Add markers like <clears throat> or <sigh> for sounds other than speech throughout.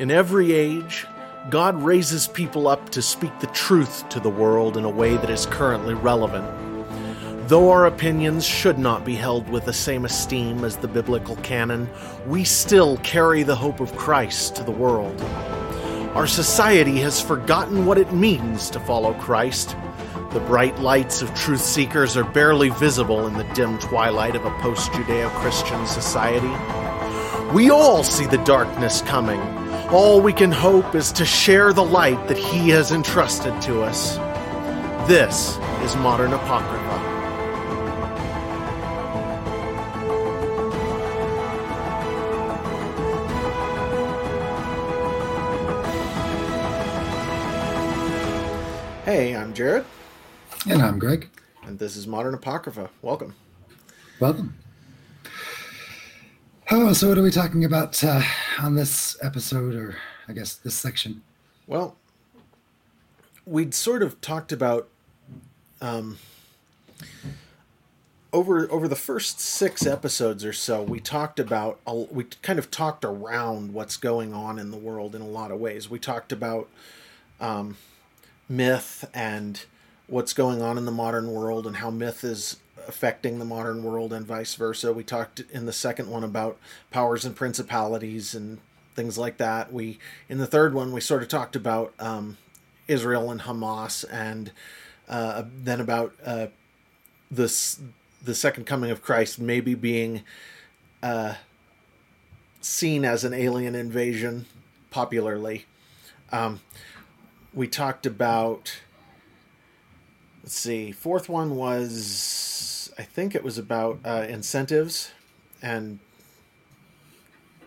In every age, God raises people up to speak the truth to the world in a way that is currently relevant. Though our opinions should not be held with the same esteem as the biblical canon, we still carry the hope of Christ to the world. Our society has forgotten what it means to follow Christ. The bright lights of truth seekers are barely visible in the dim twilight of a post Judeo Christian society. We all see the darkness coming. All we can hope is to share the light that He has entrusted to us. This is Modern Apocrypha. Hey, I'm Jared. And I'm Greg. And this is Modern Apocrypha. Welcome. Welcome. Oh, so what are we talking about uh, on this episode, or I guess this section? Well, we'd sort of talked about um, over over the first six episodes or so. We talked about we kind of talked around what's going on in the world in a lot of ways. We talked about um, myth and what's going on in the modern world and how myth is affecting the modern world and vice versa. We talked in the second one about powers and principalities and things like that. We in the third one we sort of talked about um, Israel and Hamas and uh, then about uh, this the second coming of Christ maybe being uh, seen as an alien invasion popularly. Um, we talked about let's see fourth one was i think it was about uh, incentives and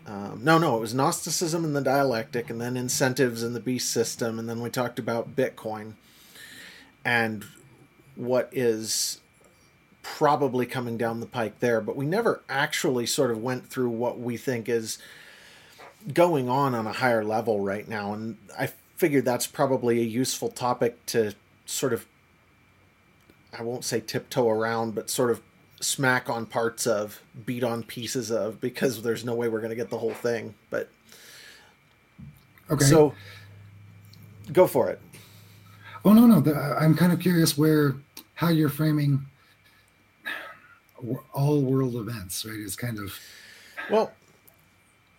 um, no no it was gnosticism and the dialectic and then incentives in the beast system and then we talked about bitcoin. And what is probably coming down the pike there but we never actually sort of went through what we think is going on on a higher level right now. And i figured that's probably a useful topic to sort of I won't say tiptoe around, but sort of smack on parts of, beat on pieces of, because there's no way we're going to get the whole thing. But okay, so go for it. Oh no, no, I'm kind of curious where how you're framing all world events, right? Is kind of well.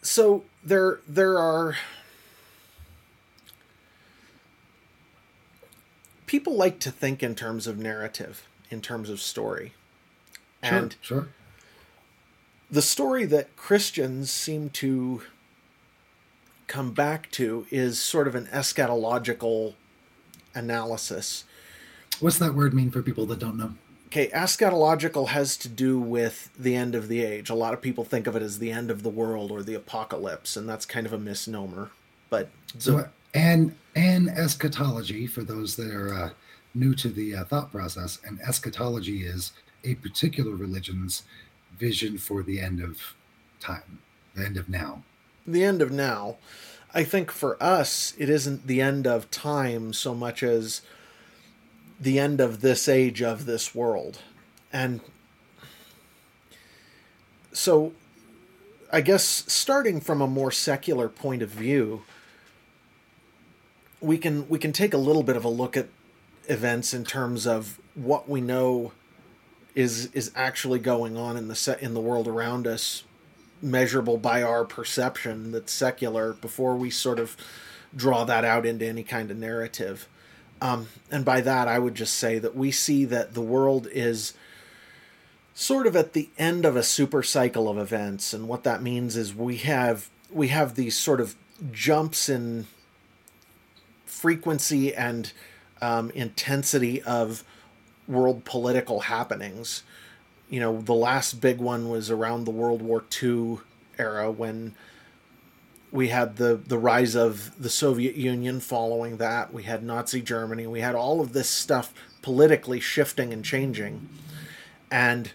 So there, there are people like to think in terms of narrative, in terms of story. And sure, sure. the story that Christians seem to come back to is sort of an eschatological analysis. What's that word mean for people that don't know? Okay, eschatological has to do with the end of the age. A lot of people think of it as the end of the world or the apocalypse, and that's kind of a misnomer. But so, and and eschatology for those that are uh, new to the uh, thought process and eschatology is a particular religion's vision for the end of time the end of now. The end of now. I think for us it isn't the end of time so much as the end of this age of this world. And so i guess starting from a more secular point of view we can we can take a little bit of a look at events in terms of what we know is is actually going on in the set in the world around us measurable by our perception that's secular before we sort of draw that out into any kind of narrative. Um, and by that i would just say that we see that the world is sort of at the end of a super cycle of events. And what that means is we have we have these sort of jumps in frequency and um, intensity of world political happenings. You know, the last big one was around the World War II era when we had the the rise of the Soviet Union following that. We had Nazi Germany. We had all of this stuff politically shifting and changing. And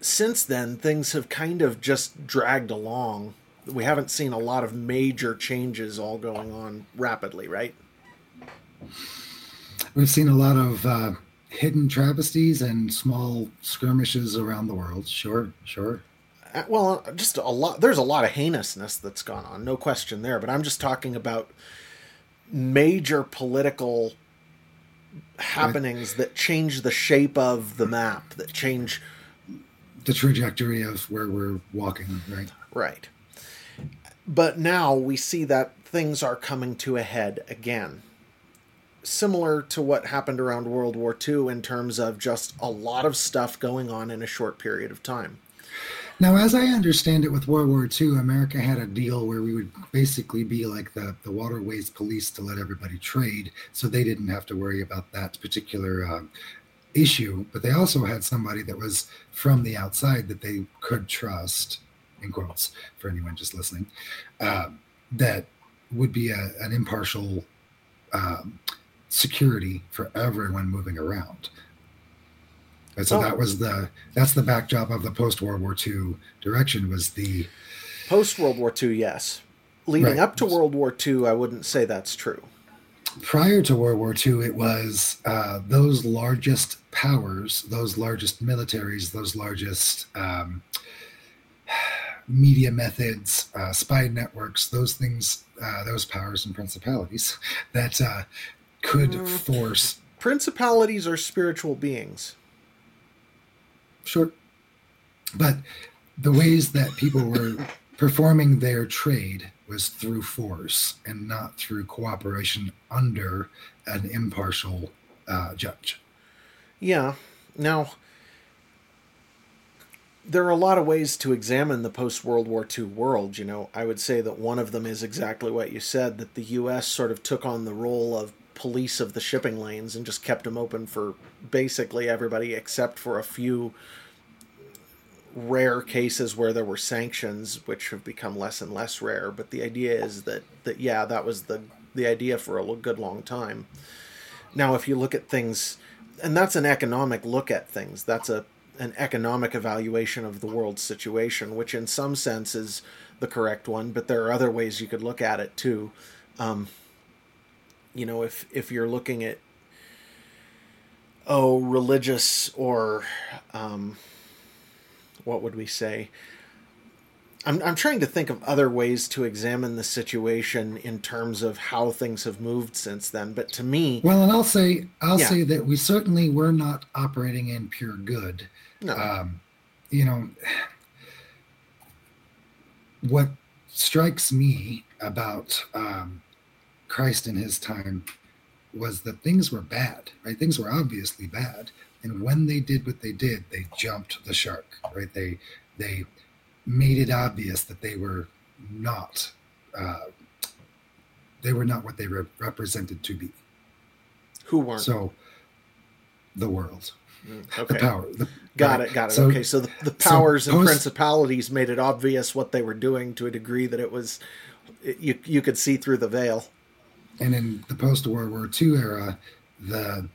since then, things have kind of just dragged along we haven't seen a lot of major changes all going on rapidly, right? We've seen a lot of uh, hidden travesties and small skirmishes around the world. Sure, sure. Uh, well, just a lot. There's a lot of heinousness that's gone on, no question there. But I'm just talking about major political happenings that change the shape of the map, that change the trajectory of where we're walking, right? Right. But now we see that things are coming to a head again. Similar to what happened around World War II in terms of just a lot of stuff going on in a short period of time. Now, as I understand it, with World War II, America had a deal where we would basically be like the, the waterways police to let everybody trade, so they didn't have to worry about that particular uh, issue. But they also had somebody that was from the outside that they could trust, in quotes, for anyone just listening, uh, that would be a, an impartial um, security for everyone moving around. And so oh. that was the that's the backdrop of the post World War II direction was the post World War II. Yes, leading right. up to World War II, I wouldn't say that's true. Prior to World War II, it was uh, those largest powers, those largest militaries, those largest um, media methods, uh, spy networks, those things, uh, those powers and principalities <laughs> that uh, could mm. force. Principalities are spiritual beings. Sure. But the ways that people were performing their trade was through force and not through cooperation under an impartial uh, judge. Yeah. Now, there are a lot of ways to examine the post World War II world. You know, I would say that one of them is exactly what you said that the U.S. sort of took on the role of police of the shipping lanes and just kept them open for basically everybody except for a few rare cases where there were sanctions, which have become less and less rare. But the idea is that that yeah, that was the the idea for a good long time. Now, if you look at things, and that's an economic look at things. That's a an economic evaluation of the world situation, which in some sense is the correct one. But there are other ways you could look at it too. Um, you know, if if you're looking at oh religious or um, what would we say? I'm, I'm trying to think of other ways to examine the situation in terms of how things have moved since then. But to me, well, and I'll say I'll yeah. say that we certainly were not operating in pure good. No. Um, you know, what strikes me about um, Christ in his time was that things were bad, right? Things were obviously bad, and when they did what they did, they jumped the shark, right? They they made it obvious that they were not uh, they were not what they re- represented to be. Who weren't? So the world. Mm, okay. The power. The, got right? it. Got it. So, okay. So the, the powers so post, and principalities made it obvious what they were doing to a degree that it was you you could see through the veil. And in the post World War II era, the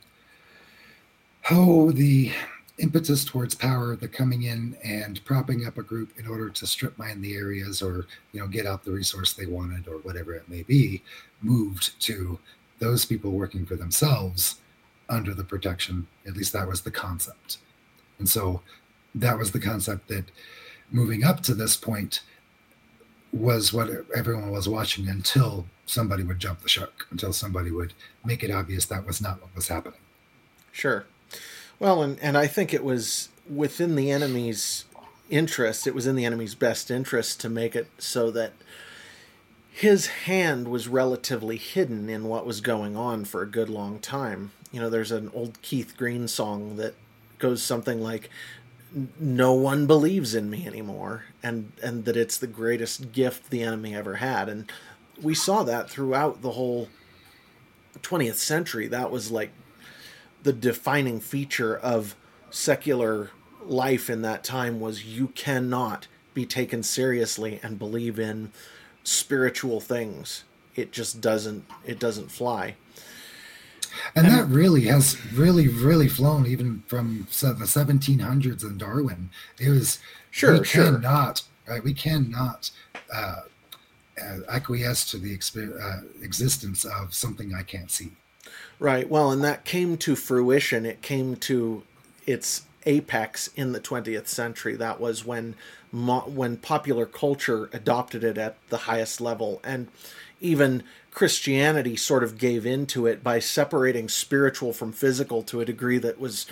how the impetus towards power, the coming in and propping up a group in order to strip mine the areas or you know get out the resource they wanted or whatever it may be, moved to those people working for themselves under the protection. At least that was the concept. And so that was the concept that moving up to this point was what everyone was watching until somebody would jump the shark, until somebody would make it obvious that was not what was happening. Sure. Well, and, and I think it was within the enemy's interest, it was in the enemy's best interest to make it so that his hand was relatively hidden in what was going on for a good long time. You know, there's an old Keith Green song that goes something like, no one believes in me anymore and and that it's the greatest gift the enemy ever had and we saw that throughout the whole 20th century that was like the defining feature of secular life in that time was you cannot be taken seriously and believe in spiritual things it just doesn't it doesn't fly and, and that really has really really flown even from the 1700s in darwin it was sure we sure. cannot right we cannot uh, uh acquiesce to the exp- uh, existence of something i can't see Right. Well, and that came to fruition. It came to its apex in the 20th century. That was when mo- when popular culture adopted it at the highest level, and even Christianity sort of gave into it by separating spiritual from physical to a degree that was,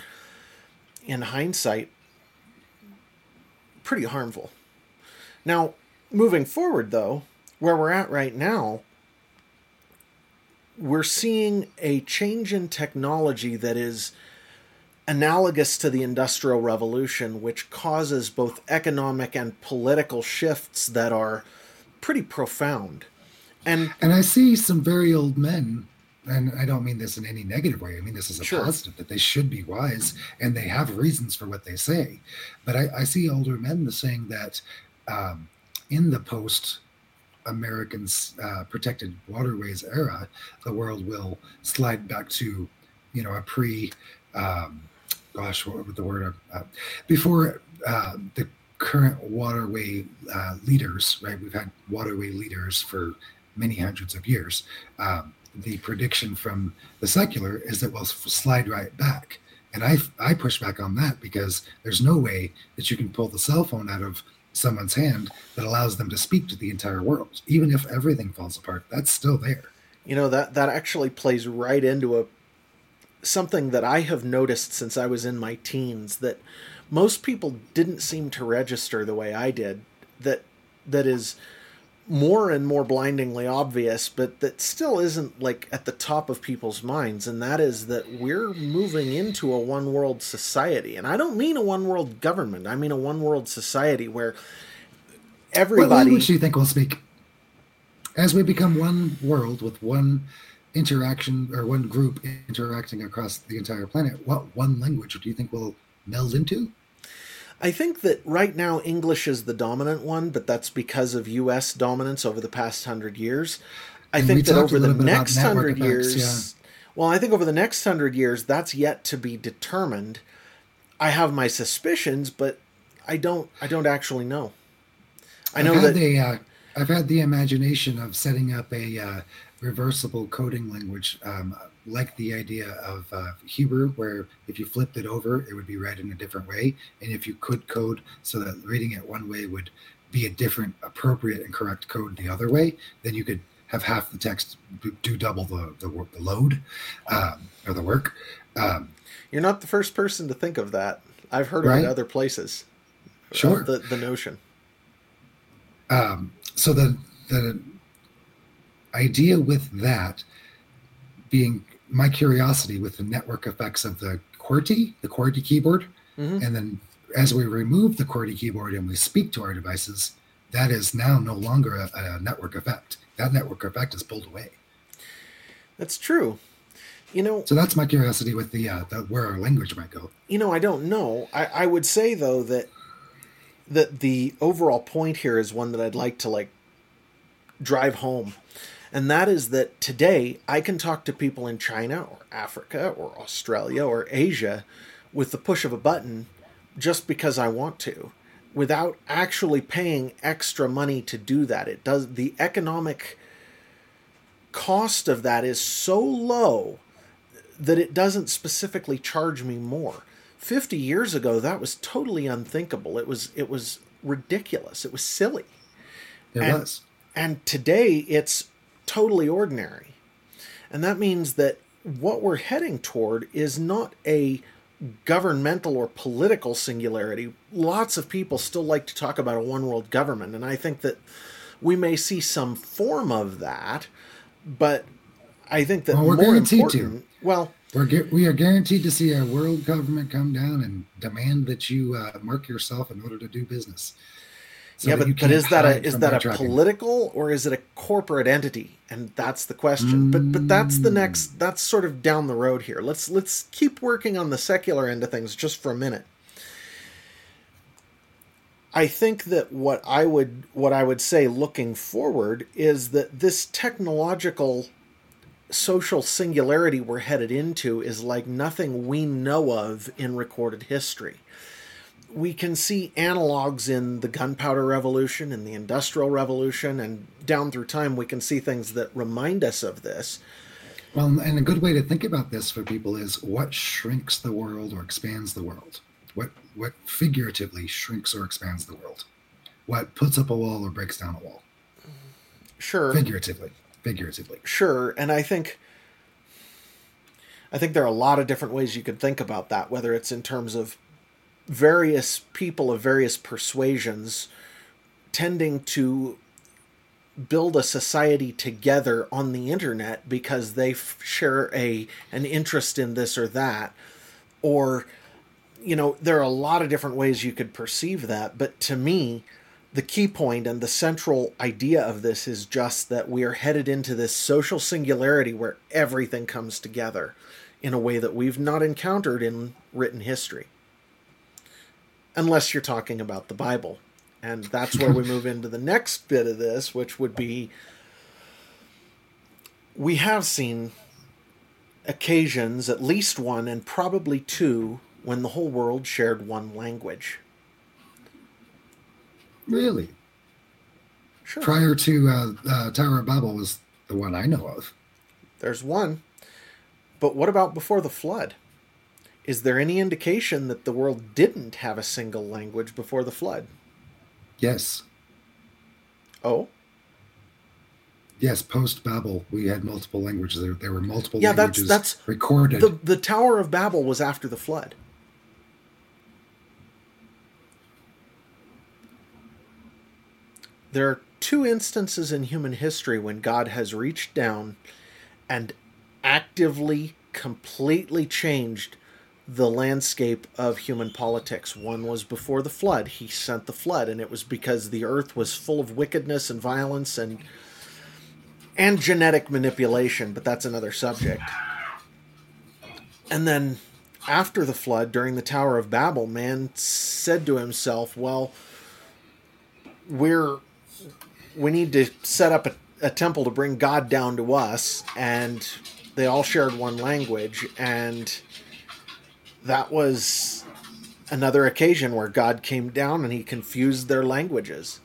in hindsight, pretty harmful. Now, moving forward, though, where we're at right now, we're seeing a change in technology that is analogous to the Industrial Revolution, which causes both economic and political shifts that are pretty profound. And and I see some very old men, and I don't mean this in any negative way. I mean this is a Sure. positive that they should be wise and they have reasons for what they say. But I, I see older men saying that um, in the post Americans uh, protected waterways era, the world will slide back to, you know, a pre, um, gosh, what would the word uh, before uh, the current waterway uh, leaders, right? We've had waterway leaders for many hundreds of years. Um, the prediction from the secular is that we'll slide right back. And I, I push back on that because there's no way that you can pull the cell phone out of someone's hand that allows them to speak to the entire world. Even if everything falls apart, that's still there. You know that that actually plays right into a something that I have noticed since I was in my teens that most people didn't seem to register the way I did that that is more and more blindingly obvious but that still isn't like at the top of people's minds and that is that we're moving into a one world society and I don't mean a one world government I mean a one world society where What everybody language do you think we'll speak? As we become one world with one interaction or one group interacting across the entire planet, what one language do you think we'll meld into? I think that right now English is the dominant one, but that's because of U.S. dominance over the past hundred years. I And think that over the little bit about next hundred effects, years, well, I think over the next hundred years, that's yet to be determined. I have my suspicions, but I don't. I don't actually know. I know I've had that. the uh, I've had the imagination of setting up a uh, reversible coding language, um, like the idea of uh, Hebrew, where if you flipped it over, it would be read in a different way, and if you could code so that reading it one way would be a different, appropriate, and correct code the other way, then you could have half the text do double the the, work, the load um, or the work. Um, You're not the first person to think of that. I've heard of Right? it other places. Sure. The the notion. um, so the the idea with that being my curiosity with the network effects of the QWERTY, the QWERTY keyboard, Mhm. and then as we remove the QWERTY keyboard and we speak to our devices, that is now no longer a, a network effect. That network effect is pulled away. That's true. You know, So that's my curiosity with the, uh, the where our language might go. you know, I don't know. I, I would say though that that the overall point here is one that I'd like to like drive home. And that is that today I can talk to people in China or Africa or Australia or Asia with the push of a button just because I want to without actually paying extra money to do that. It does the economic cost of that is so low that it doesn't specifically charge me more. 50 years ago that was totally unthinkable. It was it was ridiculous. It was silly. There And- was. And today it's totally ordinary. And that means that what we're heading toward is not a governmental or political singularity. Lots of people still like to talk about a one world government, and I think that we may see some form of that, but I think that Well, we're more guaranteed to. well, We're, gu- we are guaranteed to see a world government come down and demand that you uh, mark yourself in order to do business. So yeah, but, but is that a is that a political or is it a corporate entity? And that's the question. But but that's the next that's sort of down the road here. Let's let's keep working on the secular end of things just for a minute. I think that what I would what I would say looking forward is that this technological social singularity we're headed into is like nothing we know of in recorded history we can see analogs in the gunpowder revolution and the industrial revolution and down through time we can see things that remind us of this Well, and a good way to think about this for people is what shrinks the world or expands the world. What what figuratively shrinks or expands the world? What puts up a wall or breaks down a wall? Sure. Figuratively. Figuratively. Sure, and I think I think there are a lot of different ways you could think about that, whether it's in terms of various people of various persuasions tending to build a society together on the internet because they f- share a an interest in this or that. Or you know there are a lot of different ways you could perceive that but to me the key point and the central idea of this is just that we are headed into this social singularity where everything comes together in a way that we've not encountered in written history unless you're talking about the bible and that's where we <laughs> move into the next bit of this, which would be we have seen occasions, at least one and probably two, when the whole world shared one language. Really? Sure. Prior to uh, uh, Tower of Babel was the one I know of. There's one. But what about before the flood? Is there any indication that the world didn't have a single language before the flood? Yes. Oh. Yes, post Babel, we had multiple languages. There, there were multiple yeah, languages that's, that's recorded. The, the Tower of Babel was after the flood. There are two instances in human history when God has reached down and actively, completely changed the landscape of human politics. One was before the flood. He sent the flood, and it was because the earth was full of wickedness and violence and and genetic manipulation, but that's another subject. And then after the flood, during the Tower of Babel, man said to himself, Well, we're we need to set up a, a temple to bring God down to us, and they all shared one language, and that was another occasion where God came down and he confused their languages.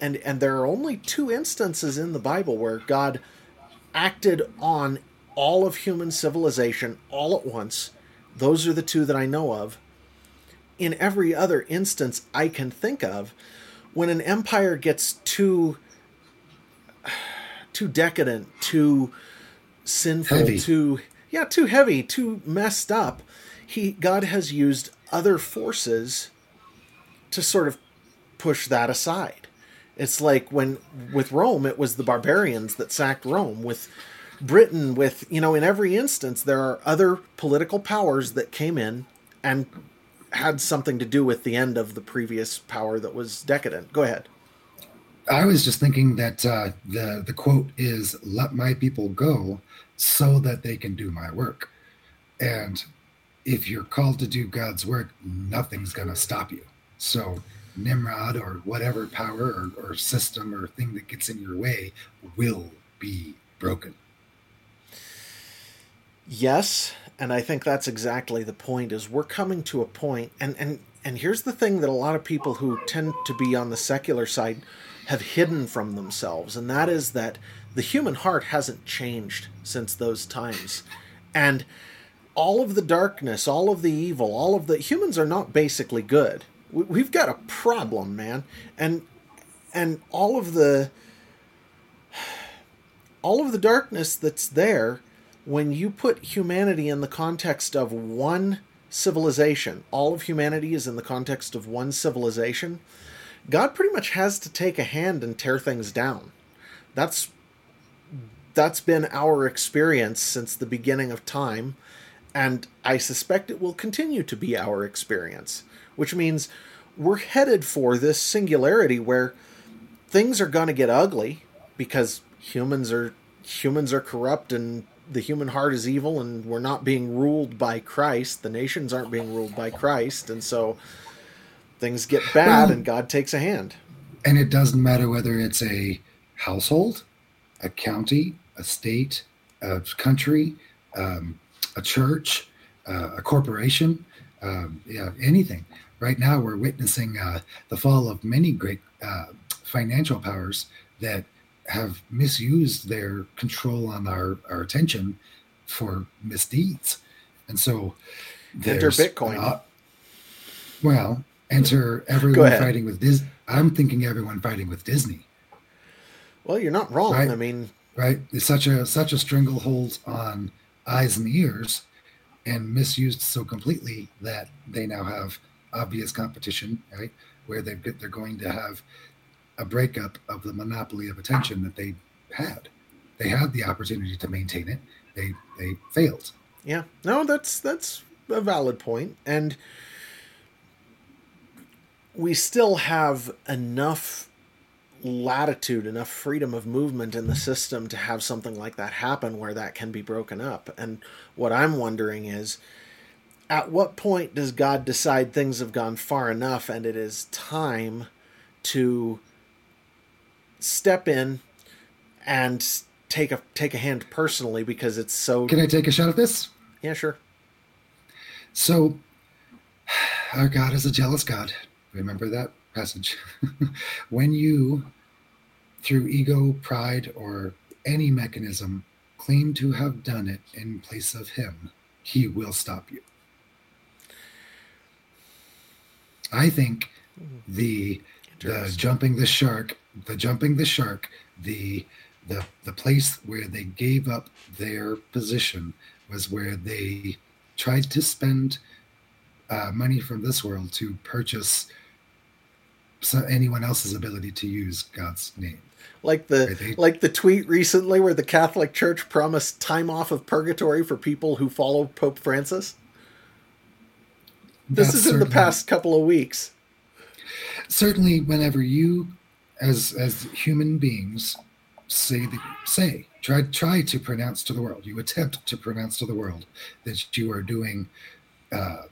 And and there are only two instances in the Bible where God acted on all of human civilization all at once. Those are the two that I know of. In every other instance I can think of, when an empire gets too <sighs> too decadent, too sinful, Heavy. too yeah, too heavy, too messed up, he God has used other forces to sort of push that aside. It's like when with Rome, it was the barbarians that sacked Rome. With Britain, with you know, in every instance, there are other political powers that came in and had something to do with the end of the previous power that was decadent. Go ahead. I was just thinking that uh, the the quote is "Let my people go, so that they can do my work," and if you're called to do God's work, nothing's going to stop you. So Nimrod or whatever power or, or system or thing that gets in your way will be broken. Yes, and I think that's exactly the point is we're coming to a point and and and here's the thing that a lot of people who tend to be on the secular side have hidden from themselves and that is that the human heart hasn't changed since those times. And all of the darkness, all of the evil, all of the humans are not basically good. We've got a problem, man, and and all of the all of the darkness that's there when you put humanity in the context of one civilization, all of humanity is in the context of one civilization. God pretty much has to take a hand and tear things down. That's that's been our experience since the beginning of time and I suspect it will continue to be our experience, which means we're headed for this singularity where things are going to get ugly because humans are humans are corrupt and the human heart is evil and we're not being ruled by Christ. The nations aren't being ruled by Christ and so things get bad well, and God takes a hand. And it doesn't matter whether it's a household, a county, a state, a country, um, a church, uh, a corporation, um, yeah, anything. Right now, we're witnessing uh, the fall of many great uh, financial powers that have misused their control on our, our attention for misdeeds. And so enter Bitcoin. Well, enter everyone fighting with Disney. I'm thinking everyone fighting with Disney. Well, you're not wrong. Right? I mean, right? It's such a such a stranglehold on eyes and ears, and misused so completely that they now have obvious competition, right? Where they they're going to have a breakup of the monopoly of attention that they had. They had the opportunity to maintain it. They they failed. Yeah. No, that's that's a valid point, and we still have enough latitude, enough freedom of movement in the system to have something like that happen where that can be broken up. And what I'm wondering is at what point does God decide things have gone far enough and it is time to step in and take a take a hand personally because it's so Can I take a shot at this? Yeah, sure. So <sighs> our God is a jealous God. Remember that passage. <laughs> when you through ego, pride, or any mechanism claim to have done it in place of him, he will stop you. I think the the jumping the shark, the jumping the shark, the the the place where they gave up their position was where they tried to spend uh, money from this world to purchase anyone else's ability to use God's name. Like the right? like the tweet recently where the Catholic Church promised time off of purgatory for people who follow Pope Francis. This is in the past couple of weeks certainly whenever you as as human beings say the say try try to pronounce to the world you attempt to pronounce to the world that you are doing uh,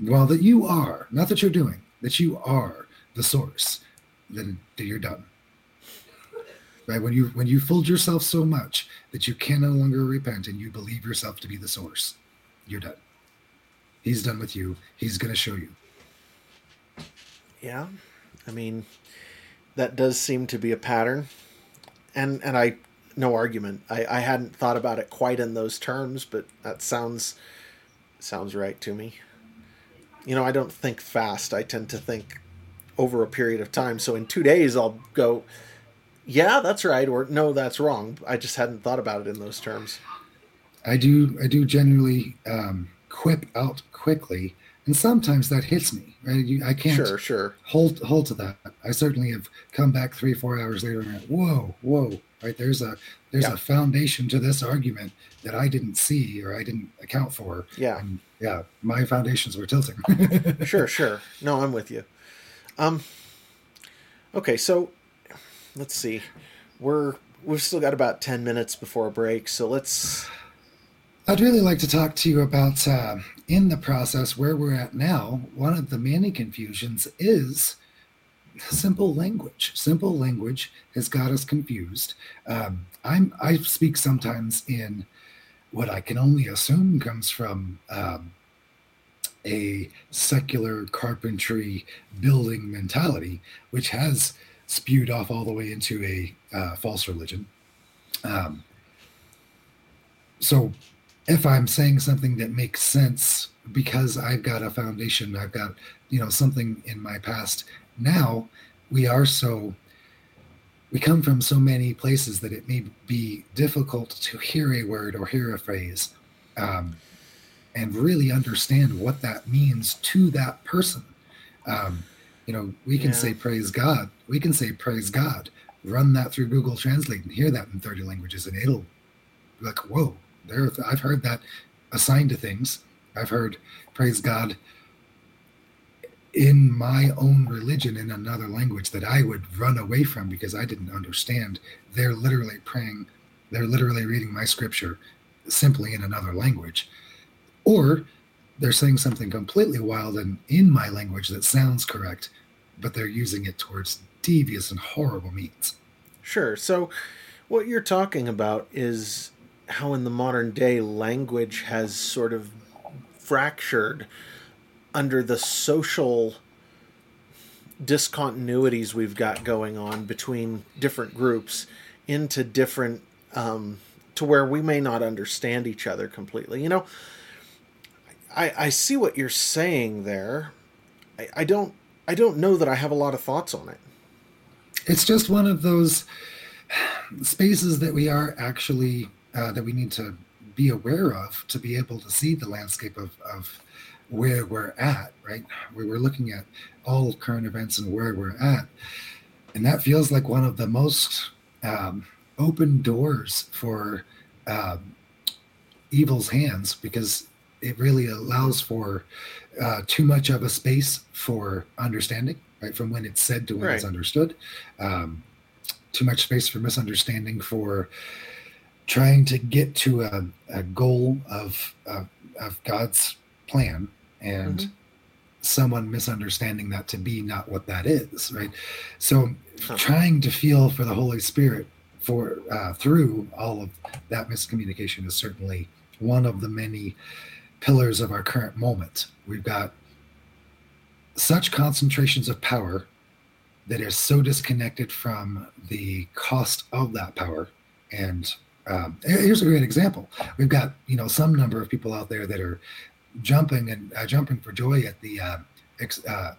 well that you are not that you're doing that you are the source then you're done. Right? When you when you fooled yourself so much that you can no longer repent and you believe yourself to be the source you're done. He's done with you. He's to show you. Yeah, I mean, that does seem to be a pattern, and and I no argument. I I hadn't thought about it quite in those terms, but that sounds sounds right to me. You know, I don't think fast. I tend to think over a period of time. So in two days, I'll go, yeah, that's right, or no, that's wrong. I just hadn't thought about it in those terms. I do. I do generally um, quip out quickly and sometimes that hits me. Right, you, I can't sure, sure. hold hold to that. I certainly have come back three, four hours later and went, whoa, whoa, right? There's a there's yeah. a foundation to this argument that I didn't see or I didn't account for. Yeah, and yeah, my foundations were tilting. <laughs> sure, sure. No, I'm with you. Um, okay, so let's see. We're we've still got about ten minutes before a break, so let's I'd really like to talk to you about uh, in the process where we're at now. One of the many confusions is simple language. Simple language has got us confused. Um, I'm I speak sometimes in what I can only assume comes from um, a secular carpentry building mentality, which has spewed off all the way into a uh, false religion. Um, so if I'm saying something that makes sense because I've got a foundation, I've got, you know, something in my past. Now we are so, we come from so many places that it may be difficult to hear a word or hear a phrase um, and really understand what that means to that person. Um, you know, we can yeah. say praise God. We can say praise God. Run that through Google Translate and hear that in 30 languages, and it'll be like, whoa, there, I've heard that assigned to things. I've heard praise God in my own religion in another language that I would run away from because I didn't understand. They're literally praying, they're literally reading my scripture simply in another language. Or they're saying something completely wild and in my language that sounds correct, but they're using it towards devious and horrible means. Sure. So what you're talking about is how in the modern day language has sort of fractured under the social discontinuities we've got going on between different groups into different um, to where we may not understand each other completely you know I, I see what you're saying there I, I don't I don't know that I have a lot of thoughts on it. It's just one of those spaces that we are actually uh, that we need to be aware of to be able to see the landscape of, of where we're at, right? We were looking at all current events and where we're at. And that feels like one of the most um, open doors for um, evil's hands because it really allows for uh, too much of a space for understanding, right? From when it's said to when right. it's understood. Um, too much space for misunderstanding, for trying to get to a, a goal of, of, of God's plan and mm-hmm. someone misunderstanding that to be not what that is, right? So huh. trying to feel for the Holy Spirit for uh, through all of that miscommunication is certainly one of the many pillars of our current moment. We've got such concentrations of power that are so disconnected from the cost of that power. And um, here's a great example: we've got you know some number of people out there that are jumping and uh, jumping for joy at the uh, ex, uh,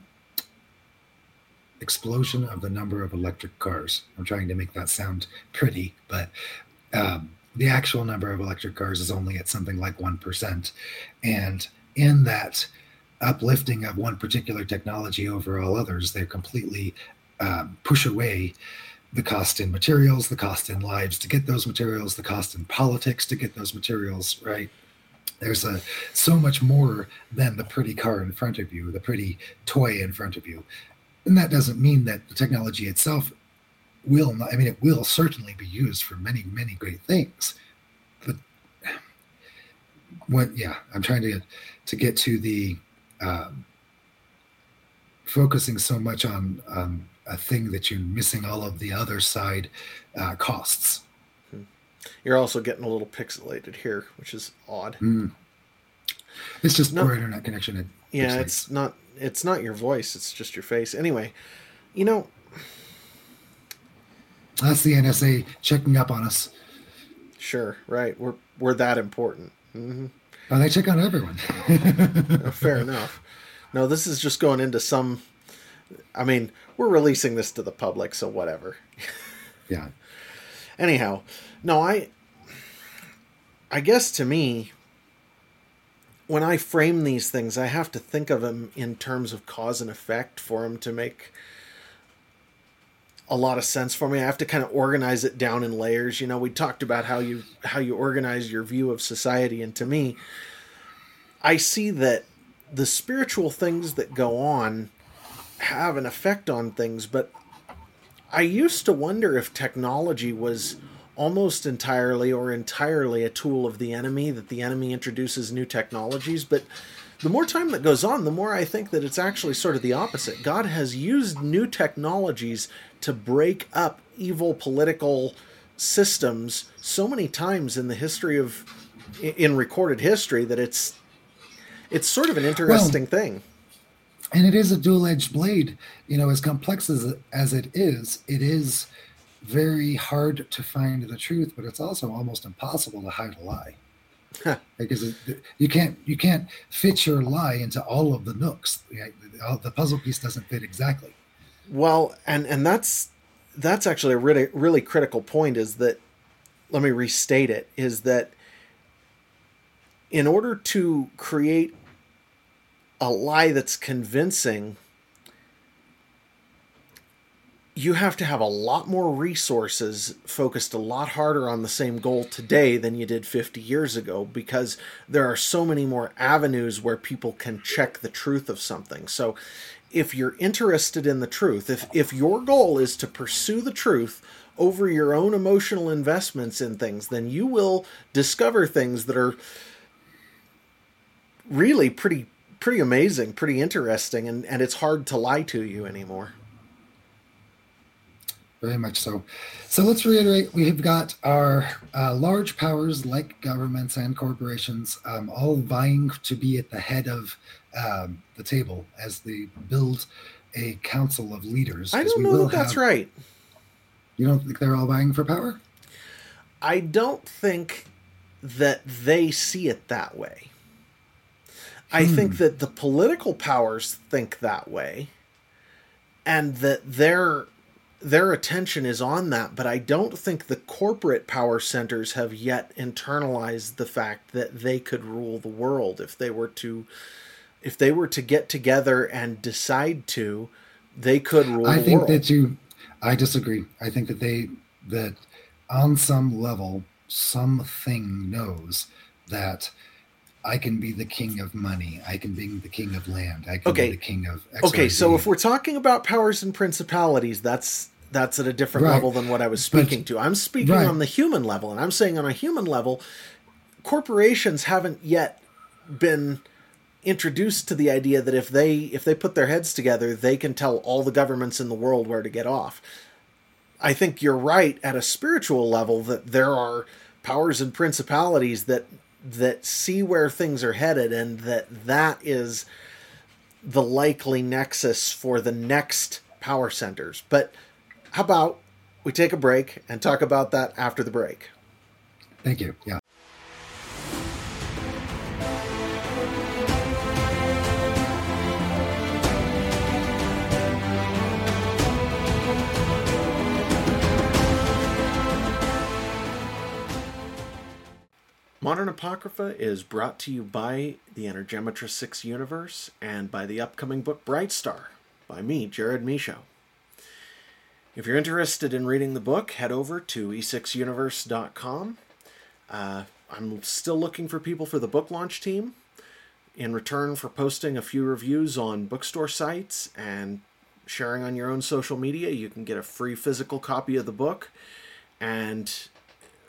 explosion of the number of electric cars. I'm trying to make that sound pretty, but um, the actual number of electric cars is only at something like 1%. And in that uplifting of one particular technology over all others, they completely um, push away the cost in materials, the cost in lives to get those materials, the cost in politics to get those materials, right? There's a so much more than the pretty car in front of you, the pretty toy in front of you. And that doesn't mean that the technology itself will not, I mean, it will certainly be used for many, many great things. But <sighs> what, yeah, I'm trying to, to get to the, um, focusing so much on, um, a thing that you're missing all of the other side uh, costs. You're also getting a little pixelated here, which is odd. Mm. It's just poor internet connection. yeah, it's not. It's not your voice. It's just your face. Anyway, you know, that's the NSA checking up on us. Sure, right. We're we're that important. Mm-hmm. Oh, they check on everyone. <laughs> oh, fair enough. No, this is just going into some. I mean, we're releasing this to the public, so whatever. yeah. Anyhow, no, I. I guess to me, when I frame these things, I have to think of them in terms of cause and effect for them to make a lot of sense for me. I have to kind of organize it down in layers. You know, we talked about how you how you organize your view of society, and to me, I see that the spiritual things that go on have an effect on things, but I used to wonder if technology was almost entirely or entirely a tool of the enemy, that the enemy introduces new technologies, but the more time that goes on, the more I think that it's actually sort of the opposite. God has used new technologies to break up evil political systems so many times in the history of in recorded history that it's it's sort of an interesting well, thing and it is a dual-edged blade you know as complex as as it is it is very hard to find the truth but it's also almost impossible to hide a lie. Because it, you can't you can't fit your lie into all of the nooks. The puzzle piece doesn't fit exactly. Well, and and that's that's actually a really really critical point is that let me restate it is that in order to create a lie that's convincing you have to have a lot more resources focused a lot harder on the same goal today than you did 50 years ago because there are so many more avenues where people can check the truth of something. So if you're interested in the truth, if if your goal is to pursue the truth over your own emotional investments in things, then you will discover things that are really pretty pretty amazing, pretty interesting, and, and it's hard to lie to you anymore. Very much so. So let's reiterate we've got our uh, large powers like governments and corporations um, all vying to be at the head of um, the table as they build a council of leaders. I don't know that that's have, right. You don't think they're all vying for power? I don't think that they see it that way. I think that the political powers think that way and that their their attention is on that, but I don't think the corporate power centers have yet internalized the fact that they could rule the world if they were to if they were to get together and decide to, they could rule I think world. that you I disagree. I think that they that on some level something knows that I can be the king of money. I can be the king of land. I can Okay. be the king of okay, so if we're talking about powers and principalities, that's that's at a different Right. level than what I was But- speaking to. I'm speaking right. on the human level, and I'm saying on a human level, corporations haven't yet been introduced to the idea that if they if they put their heads together, they can tell all the governments in the world where to get off. I think you're right at a spiritual level that there are powers and principalities that that see where things are headed and that that is the likely nexus for the next power centers. But how about we take a break and talk about that after the break? Thank you. Yeah. Modern Apocrypha is brought to you by the Energematrice 6 universe and by the upcoming book Bright Star by me, Jared Michaud. If you're interested in reading the book, head over to e6universe.com. Uh, I'm still looking for people for the book launch team in return for posting a few reviews on bookstore sites and sharing on your own social media. You can get a free physical copy of the book and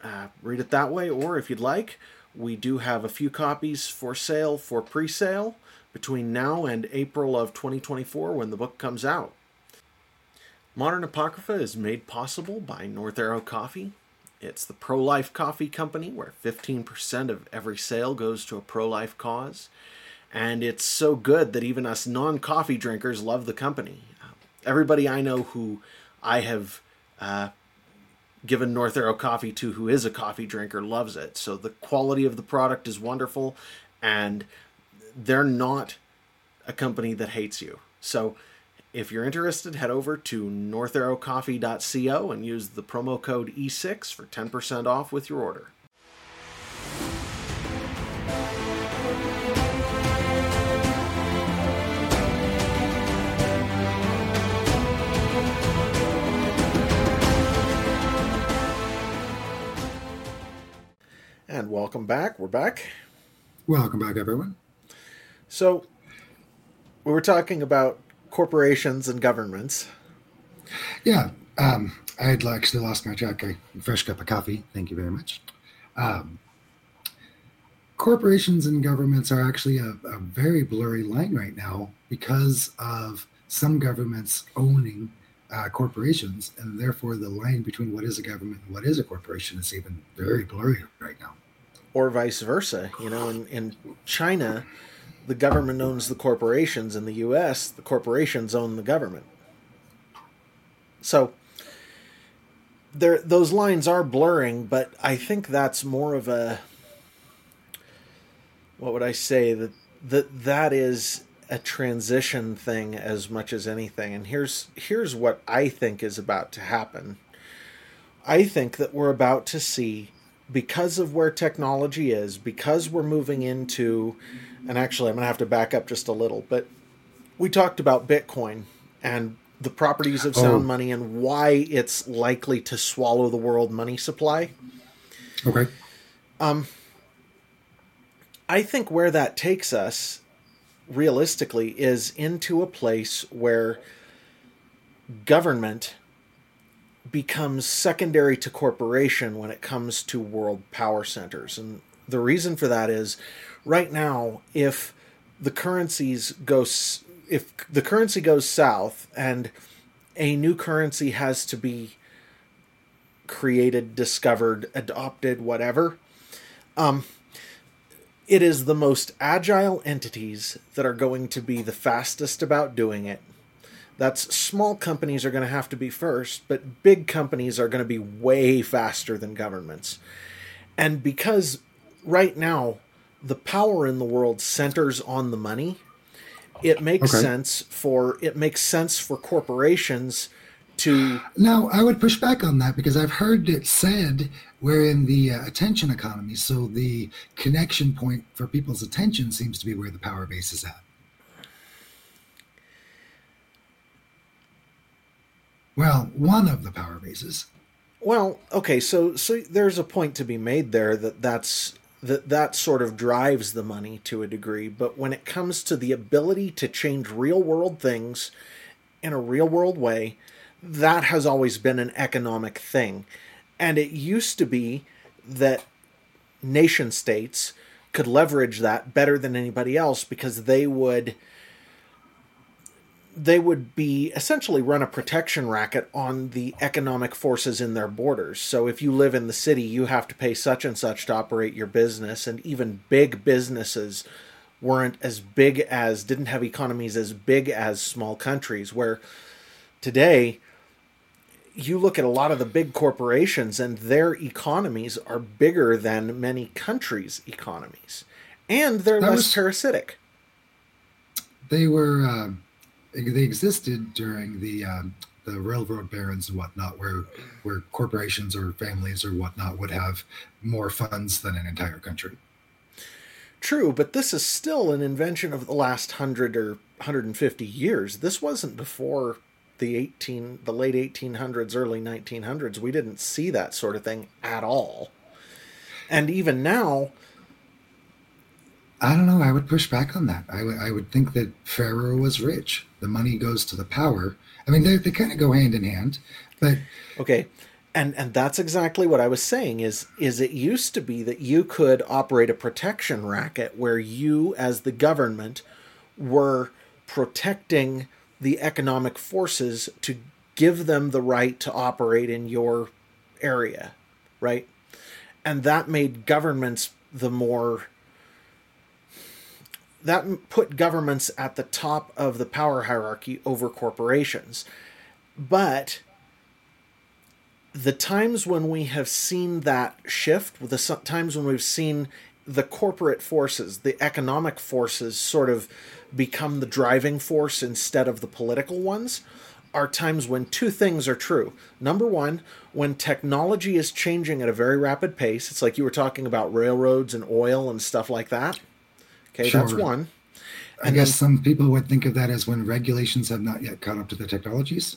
uh, read it that way, or if you'd like, we do have a few copies for sale for pre sale between now and April of 2024 when the book comes out. Modern Apocrypha is made possible by North Arrow Coffee. It's the pro life coffee company where 15% of every sale goes to a pro life cause. And it's so good that even us non coffee drinkers love the company. Everybody I know who I have uh, given North Arrow coffee to who is a coffee drinker loves it. So the quality of the product is wonderful and they're not a company that hates you. So if you're interested, head over to northarrowcoffee.co and use the promo code E6 for 10% off with your order. And welcome back. We're back. Welcome back, everyone. So, we were talking about corporations and governments. Yeah. Um, I had actually lost my track. A fresh cup of coffee. Thank you very much. Um, corporations and governments are actually a, a very blurry line right now because of some governments owning uh, corporations, and therefore the line between what is a government and what is a corporation is even very blurry right now. Or vice versa. You know, in, in China, the government owns the corporations. In the U.S., the corporations own the government. So there, those lines are blurring, but I think that's more of a what would I say that that that is a transition thing as much as anything. And here's here's what I think is about to happen. I think that we're about to see because of where technology is, because we're moving into, and actually, I'm going to have to back up just a little, but we talked about Bitcoin and the properties of sound Oh. money and why it's likely to swallow the world money supply. Okay. Um, I think where that takes us realistically is into a place where government becomes secondary to corporation when it comes to world power centers. And the reason for that is right now, if the currencies go, if the currency goes south and a new currency has to be created, discovered, adopted, whatever, um, it is the most agile entities that are going to be the fastest about doing it. That's small companies are going to have to be first, but big companies are going to be way faster than governments. And because right now the power in the world centers on the money, it makes Okay. sense for it makes sense for corporations to Now, I would push back on that because I've heard it said we're in the uh, attention economy, so the connection point for people's attention seems to be where the power base is at. Well, one of the power bases. Well, okay, so so there's a point to be made there that that's that that sort of drives the money to a degree, but when it comes to the ability to change real world things in a real world way, that has always been an economic thing. And it used to be that nation states could leverage that better than anybody else because they would they would be essentially run a protection racket on the economic forces in their borders. So if you live in the city, you have to pay such and such to operate your business, and even big businesses weren't as big as didn't have economies as big as small countries where today you look at a lot of the big corporations and their economies are bigger than many countries' economies. And they're That less was- parasitic. They were uh, they existed during the um, the railroad barons and whatnot, where where corporations or families or whatnot would have more funds than an entire country. True, but this is still an invention of the last 100 or 150 years. This wasn't before the 18 the late 1800s, early 1900s. We didn't see that sort of thing at all. And even now, I don't know. I would push back on that. I would I would think that Pharaoh was rich. The money goes to the power. I mean, they they kind of go hand in hand, but Okay. And and that's exactly what I was saying is is it used to be that you could operate a protection racket where you as the government were protecting the economic forces to give them the right to operate in your area, right? And that made governments the more that put governments at the top of the power hierarchy over corporations. But the times when we have seen that shift, the times when we've seen the corporate forces, the economic forces sort of become the driving force instead of the political ones, are times when two things are true. Number one, when technology is changing at a very rapid pace, it's like you were talking about railroads and oil and stuff like that. Okay, that's Sure. one. I guess some people would think of that as when regulations have not yet caught up to the technologies.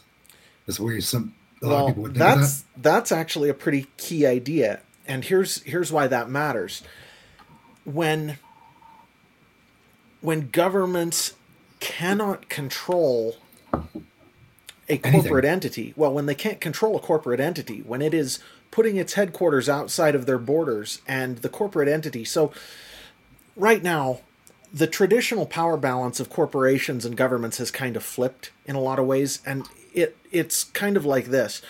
That's where some a lot of people would think of that's that. that's actually a pretty key idea, and here's here's why that matters. When when governments cannot control a corporate entity, well, when they can't control a corporate entity, when it is putting its headquarters outside of their borders, and the corporate entity, so right now the traditional power balance of corporations and governments has kind of flipped in a lot of ways and it it's kind of like this.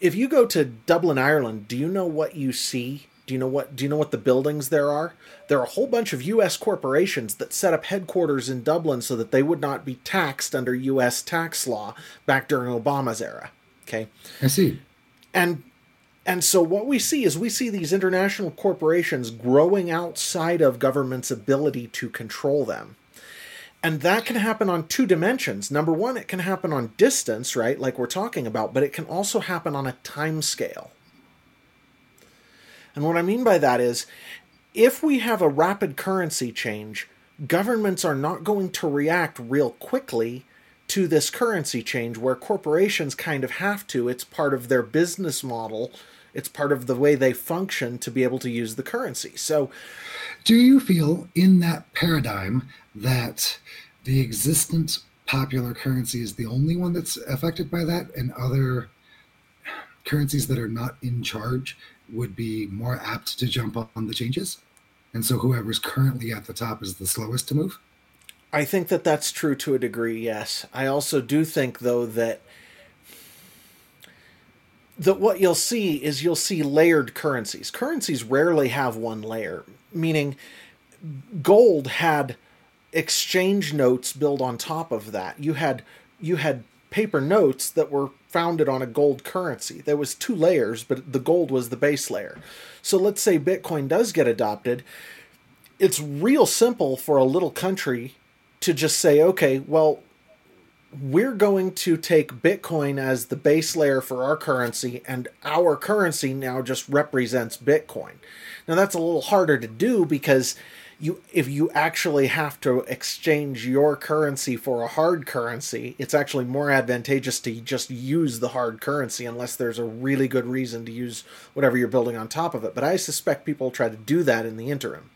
If you go to dublin ireland do you know what you see? Do you know what do you know what the buildings there are? There are a whole bunch of us corporations that set up headquarters in dublin so that they would not be taxed under us tax law back during obama's era okay? I see. and and so what we see is we see these international corporations growing outside of government's ability to control them. And that can happen on two dimensions. Number one, it can happen on distance, right, like we're talking about, but it can also happen on a time scale. And what I mean by that is if we have a rapid currency change, governments are not going to react real quickly to this currency change where corporations kind of have to. It's part of their business model, it's part of the way they function to be able to use the currency. So, Do you feel in that paradigm that the existent popular currency is the only one that's affected by that, and other currencies that are not in charge would be more apt to jump on the changes? And so whoever's currently at the top is the slowest to move? I think that that's true to a degree, yes. I also do think though that that what you'll see is you'll see layered currencies. Currencies rarely have one layer, meaning gold had exchange notes built on top of that. You had you had paper notes that were founded on a gold currency. There was two layers, but the gold was the base layer. So let's say Bitcoin does get adopted, it's real simple for a little country to just say, okay, well, we're going to take Bitcoin as the base layer for our currency, and our currency now just represents Bitcoin. Now, that's a little harder to do because you if you actually have to exchange your currency for a hard currency, it's actually more advantageous to just use the hard currency unless there's a really good reason to use whatever you're building on top of it. But I suspect people try to do that in the interim.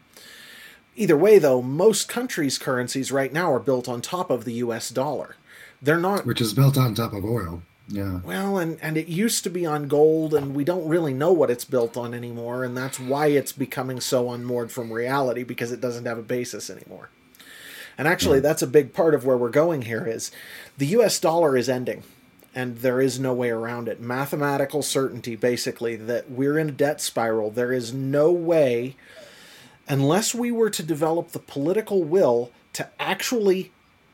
Either way, though, most countries' currencies right now are built on top of the US dollar. They're not. Which is built on top of oil. Yeah. Well, and, and it used to be on gold, and we don't really know what it's built on anymore, and that's why it's becoming so unmoored from reality because it doesn't have a basis anymore. And actually, yeah. that's a big part of where we're going here is the US dollar is ending, and there is no way around it. Mathematical certainty, basically, that we're in a debt spiral. There is no way, unless we were to develop the political will to actually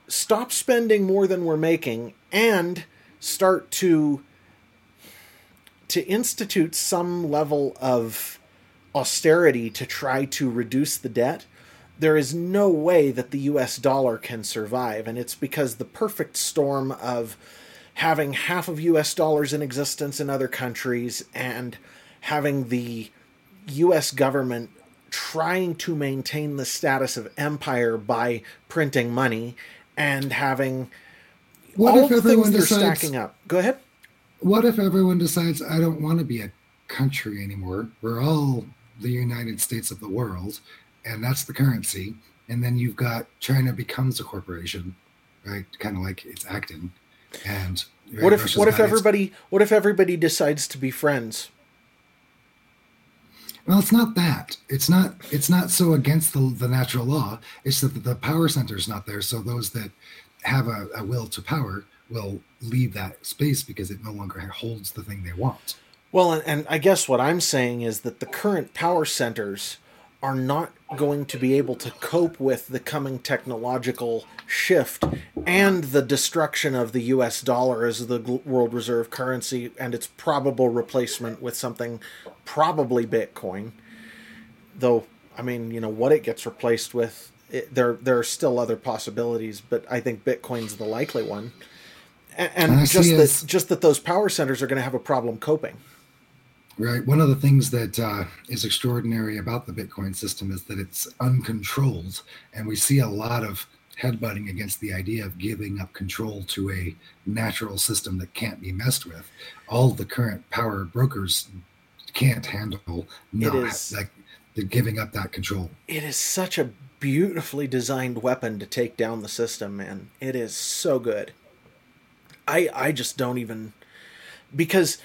stop spending more than we're making and start to to institute some level of austerity to try to reduce the debt, there is no way that the US dollar can survive. And it's because the perfect storm of having half of US dollars in existence in other countries and having the US government trying to maintain the status of empire by printing money and having what all if the things that decides, are stacking up. Go ahead. What if everyone decides I don't want to be a country anymore? We're all the United States of the world, and that's the currency. And then you've got China becomes a corporation, right? Kind of like it's acting. And right, what if Russia's what if everybody what if everybody decides to be friends? Well, it's not that. It's not. It's not so against the, the natural law. It's that the power center is not there. So those that have a, a will to power will leave that space because it no longer holds the thing they want. Well, and, and I guess what I'm saying is that the current power centers are not going to be able to cope with the coming technological shift and the destruction of the US dollar as the world reserve currency and its probable replacement with something probably Bitcoin. Though, I mean, you know, what it gets replaced with it, there there are still other possibilities, but I think Bitcoin's the likely one. And, and just that just that those power centers are going to have a problem coping. Right. One of the things that uh, is extraordinary about the Bitcoin system is that it's uncontrolled, and we see a lot of headbutting against the idea of giving up control to a natural system that can't be messed with. All the current power brokers can't handle not, like the giving up that control. It is such a beautifully designed weapon to take down the system, man. It is so good. I I just don't even because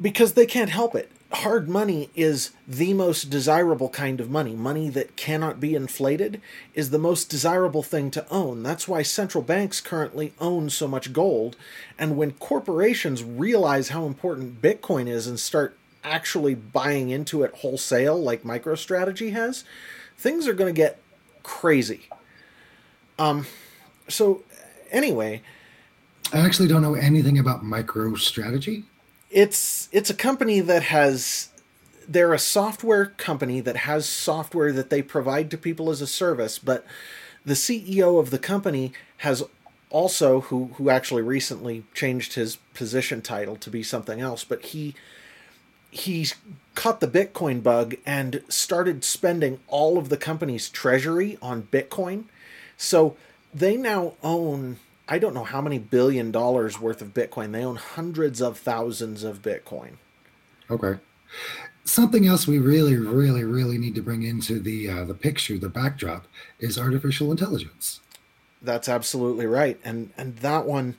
because they can't help it. Hard money is the most desirable kind of money. Money that cannot be inflated is the most desirable thing to own. That's why central banks currently own so much gold. And when corporations realize how important Bitcoin is and start actually buying into it wholesale, like MicroStrategy has, things are going to get crazy. Um, so anyway, I actually don't know anything about MicroStrategy. It's it's a company that has they're a software company that has software that they provide to people as a service, but the CEO of the company has also who who actually recently changed his position title to be something else, but he he caught the Bitcoin bug and started spending all of the company's treasury on Bitcoin. So they now own, I don't know how many billion dollars worth of Bitcoin. They own hundreds of thousands of Bitcoin. Okay. Something else we really, really, really need to bring into the uh, the picture, the backdrop, is artificial intelligence. That's absolutely right, and and that one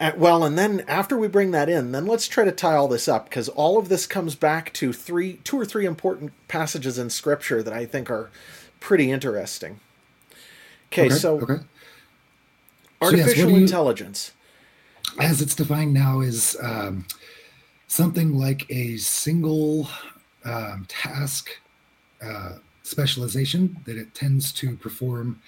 and, well, and then after we bring that in, then let's try to tie all this up because all of this comes back to three, two or three important passages in Scripture that I think are pretty interesting. Okay, okay so okay. Artificial so yes, you, intelligence, as it's defined now, is um, something like a single um, task uh, specialization that it tends to perform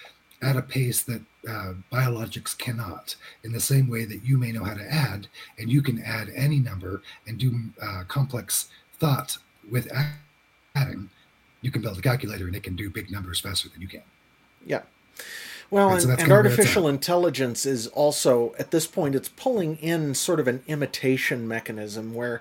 at a pace that uh, biologics cannot, in the same way that you may know how to add, and you can add any number and do uh, complex thought with adding. you can build a calculator and it can do big numbers faster than you can. Yeah. Well, and, so and artificial intelligence is also, at this point, it's pulling in sort of an imitation mechanism where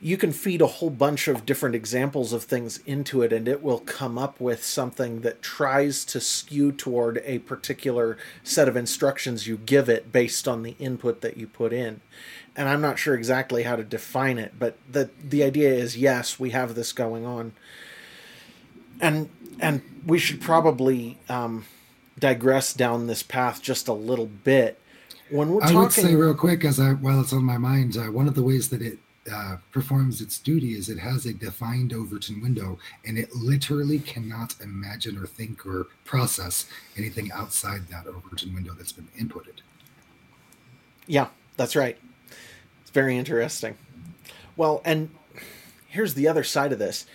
you can feed a whole bunch of different examples of things into it and it will come up with something that tries to skew toward a particular set of instructions you give it based on the input that you put in. And I'm not sure exactly how to define it, but the the idea is yes, we have this going on. And and we should probably um, digress down this path just a little bit. When we're talking, I would say real quick, as I while it's on my mind, uh, one of the ways that it uh, performs its duty is it has a defined Overton window, and it literally cannot imagine or think or process anything outside that Overton window that's been inputted. Yeah, that's right. It's very interesting. Well, and here's the other side of this.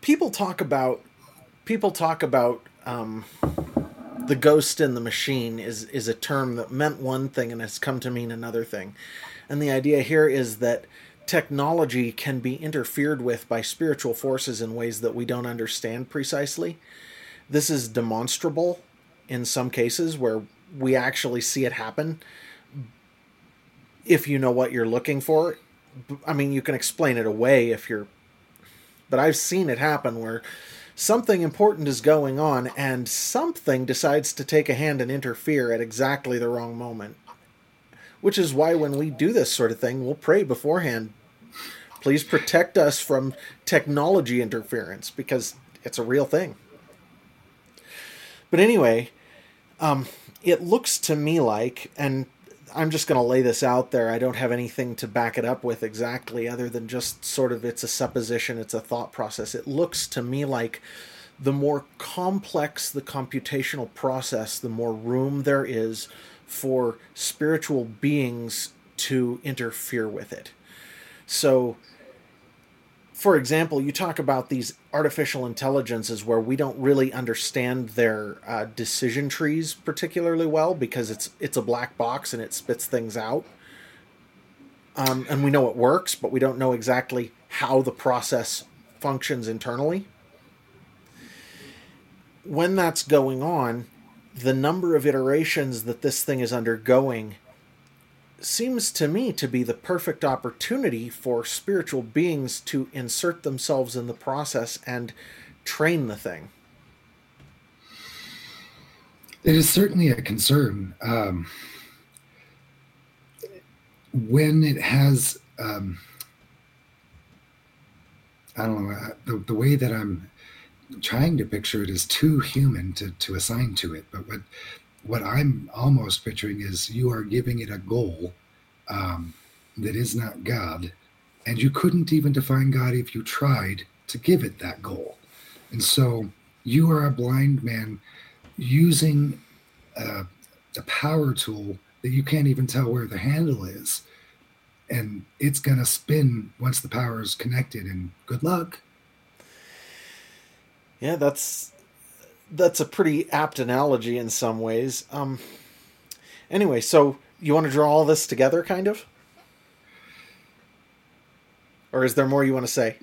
People talk about people talk about um, the ghost in the machine is is a term that meant one thing and has come to mean another thing. And the idea here is that technology can be interfered with by spiritual forces in ways that we don't understand precisely. This is demonstrable in some cases where we actually see it happen if you know what you're looking for. I mean, you can explain it away if you're. But I've seen it happen where something important is going on and something decides to take a hand and interfere at exactly the wrong moment. Which is why when we do this sort of thing, we'll pray beforehand. Please protect us from technology interference because it's a real thing. But anyway, um, it looks to me like, and I'm just going to lay this out there. I don't have anything to back it up with exactly, other than just sort of it's a supposition, it's a thought process. It looks to me like the more complex the computational process, the more room there is for spiritual beings to interfere with it. So, for example, you talk about these artificial intelligences where we don't really understand their uh, decision trees particularly well because it's it's a black box and it spits things out. Um, and we know it works, but we don't know exactly how the process functions internally. When that's going on, the number of iterations that this thing is undergoing seems to me to be the perfect opportunity for spiritual beings to insert themselves in the process and train the thing. It is certainly a concern. Um, when it has, um, I don't know, uh, the, the way that I'm trying to picture it is too human to, to assign to it. But what what I'm almost picturing is you are giving it a goal um, that is not God, and you couldn't even define God if you tried to give it that goal. And so you are a blind man using uh, a power tool that you can't even tell where the handle is. And it's going to spin once the power is connected, and good luck. Yeah, that's that's a pretty apt analogy in some ways. Um, anyway, so you want to draw all this together, kind of, or is there more you want to say?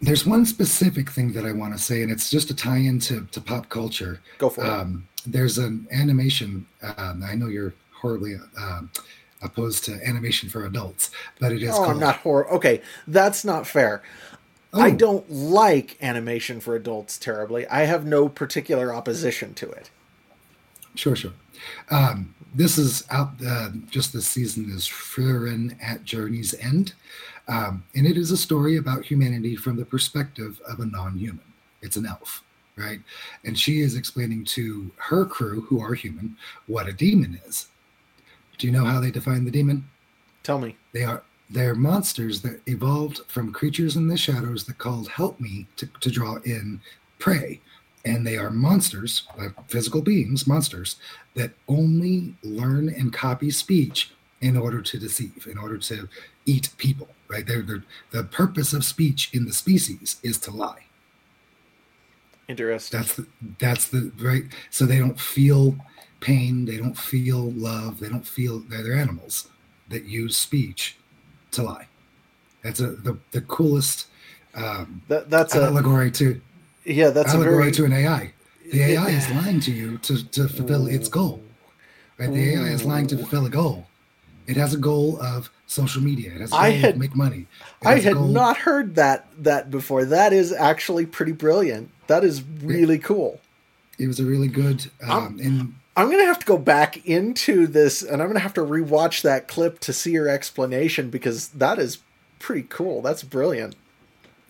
There's one specific thing that I want to say, and it's just a tie-in to, to pop culture. Go for um, it. There's an animation. Um, I know you're horribly um, opposed to animation for adults, but it is. Oh, called... I'm not horror. Okay, that's not fair. Oh. I don't like animation for adults terribly. I have no particular opposition to it. Sure, sure. Um, this is out uh, just this season is Frieren at Journey's End. Um, and it is a story about humanity from the perspective of a non human. It's an elf, right? And she is explaining to her crew, who are human, what a demon is. Do you know how they define the demon? Tell me. They are they're monsters that evolved from creatures in the shadows that called help me to, to draw in prey. And they are monsters, uh, physical beings, monsters, that only learn and copy speech in order to deceive, in order to eat people, right? They're, they're, the purpose of speech in the species is to lie. Interesting. That's the, that's the right. So they don't feel pain. They don't feel love. They don't feel. They're, they're animals that use speech to lie. That's a, the the coolest um, that, that's allegory a, to yeah, that's allegory very, to an AI. The AI is lying to you to, to fulfill its goal. Right? The AI is lying to fulfill a goal. It has a goal of social media. It has a goal I had- of make money. It I had not heard that that before. That is actually pretty brilliant. That is really cool. It was a really good. Um, in I'm gonna have to go back into this, and I'm gonna have to rewatch that clip to see your explanation because that is pretty cool. That's brilliant.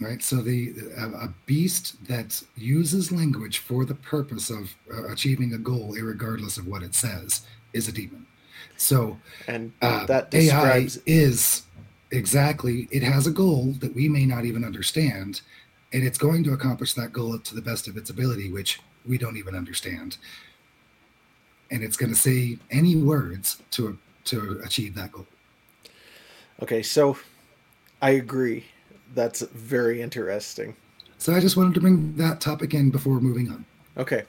right. So the a, beast that uses language for the purpose of uh, achieving a goal, irregardless of what it says, is a demon. So And uh, that AI describes is exactly it has a goal that we may not even understand and it's going to accomplish that goal to the best of its ability which we don't even understand and it's going to say any words to to achieve that goal Okay, so I agree. That's very interesting. so i just wanted to bring that topic in before moving on Okay.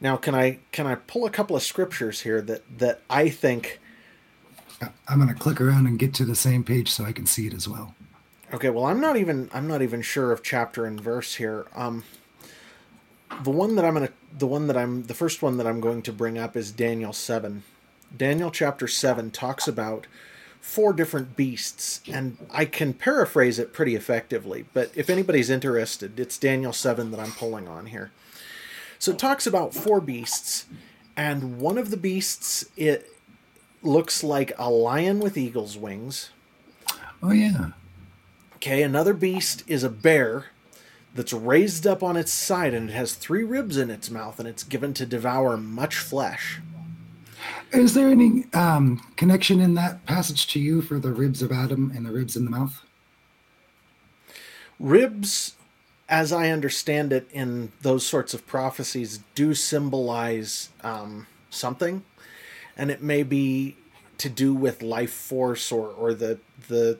Now, can I can I pull a couple of scriptures here that that I think? I'm going to click around and get to the same page so i can see it as well Okay, well, I'm not even I'm not even sure of chapter and verse here. Um, the one that I'm gonna the one that I'm the first one that I'm going to bring up is Daniel seven. Daniel chapter seven talks about four different beasts, and I can paraphrase it pretty effectively. But if anybody's interested, it's Daniel seven that I'm pulling on here. So it talks about four beasts, and one of the beasts it looks like a lion with eagle's wings. oh yeah Okay, another beast is a bear that's raised up on its side and it has three ribs in its mouth and it's given to devour much flesh. is there any um, connection in that passage to you for the ribs of adam and the ribs in the mouth Ribs, as I understand it in those sorts of prophecies, do symbolize um, something, and it may be to do with life force or, or the the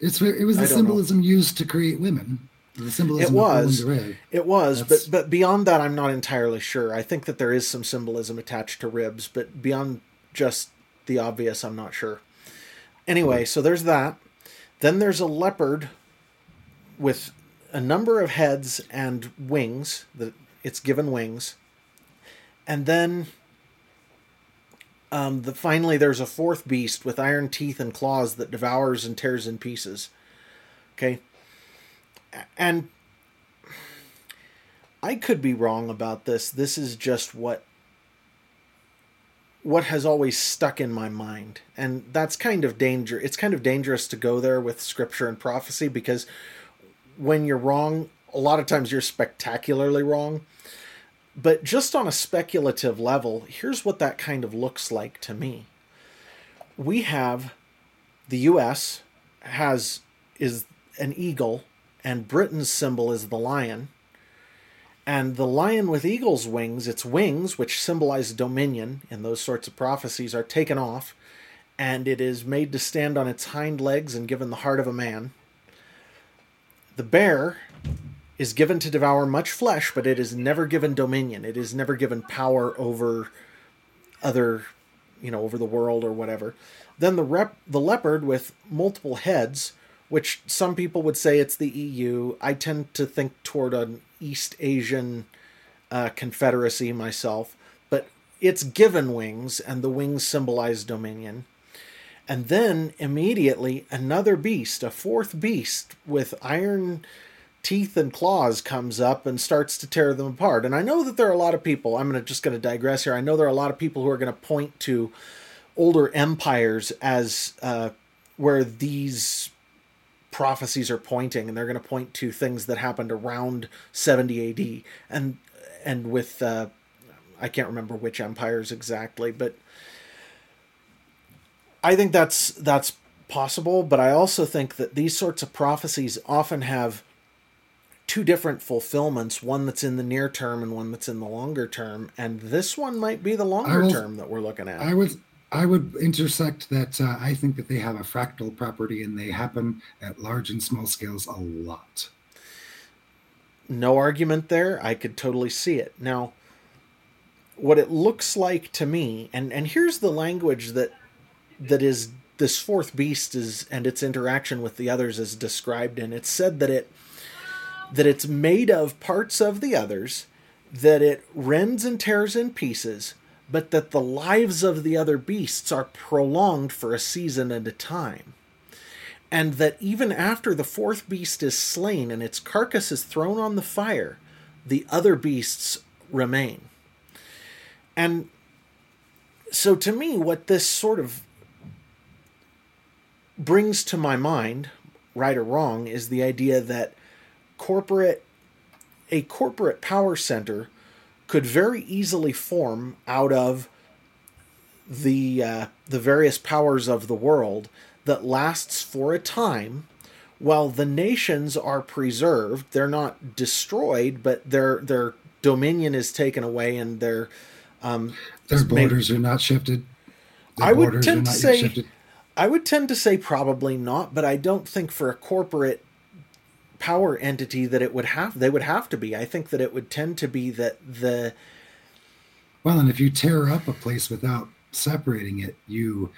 It's it was the don't know. symbolism used to create women. The symbolism It was. of women's rib. It was, That's- but but beyond that, I'm not entirely sure. I think that there is some symbolism attached to ribs, but beyond just the obvious, I'm not sure. Anyway, so there's that. Then there's a leopard with a number of heads and wings. That it's given wings, and then um, the finally there's a fourth beast with iron teeth and claws that devours and tears in pieces. Okay, and I could be wrong about this. This is just what what has always stuck in my mind. And that's kind of danger. It's kind of dangerous to go there with scripture and prophecy because when you're wrong, a lot of times you're spectacularly wrong. But just on a speculative level, here's what that kind of looks like to me. We have the US has is an eagle and Britain's symbol is the lion. And the lion with eagle's wings, its wings, which symbolize dominion in those sorts of prophecies, are taken off, and it is made to stand on its hind legs and given the heart of a man. The bear is given to devour much flesh, but it is never given dominion. It is never given power over other, you know, over the world or whatever. Then the rep, the leopard with multiple heads, which some people would say it's the EU. I tend to think toward an East Asian uh, confederacy myself, but it's given wings, and the wings symbolize dominion. And then immediately another beast, a fourth beast with iron teeth and claws comes up and starts to tear them apart. And I know that there are a lot of people, I'm gonna, just going to digress here. I know there are a lot of people who are going to point to older empires as uh, where these prophecies are pointing and they're going to point to things that happened around 70 AD and and with uh, I can't remember which empires exactly but I think that's that's possible but I also think that these sorts of prophecies often have two different fulfillments one that's in the near term and one that's in the longer term and this one might be the longer will- term that we're looking at. I would I would intersect that uh, I think that they have a fractal property and they happen at large and small scales a lot. no argument there. I could totally see it. Now, what it looks like to me, and and here's the language that that is this fourth beast is and its interaction with the others is described in. It's said that it that it's made of parts of the others, that it rends and tears in pieces, but that the lives of the other beasts are prolonged for a season at a time. And that even after the fourth beast is slain and its carcass is thrown on the fire, the other beasts remain. And so to me, what this sort of brings to my mind, right or wrong, is the idea that corporate a corporate power center could very easily form out of the uh, the various powers of the world that lasts for a time while the nations are preserved. They're not destroyed but their their dominion is taken away and their um, their borders made, are not shifted. Their I would tend to say I would tend to say probably not but I don't think for a corporate power entity that it would have they would have to be. I think that it would tend to be that the well and if you tear up a place without separating it you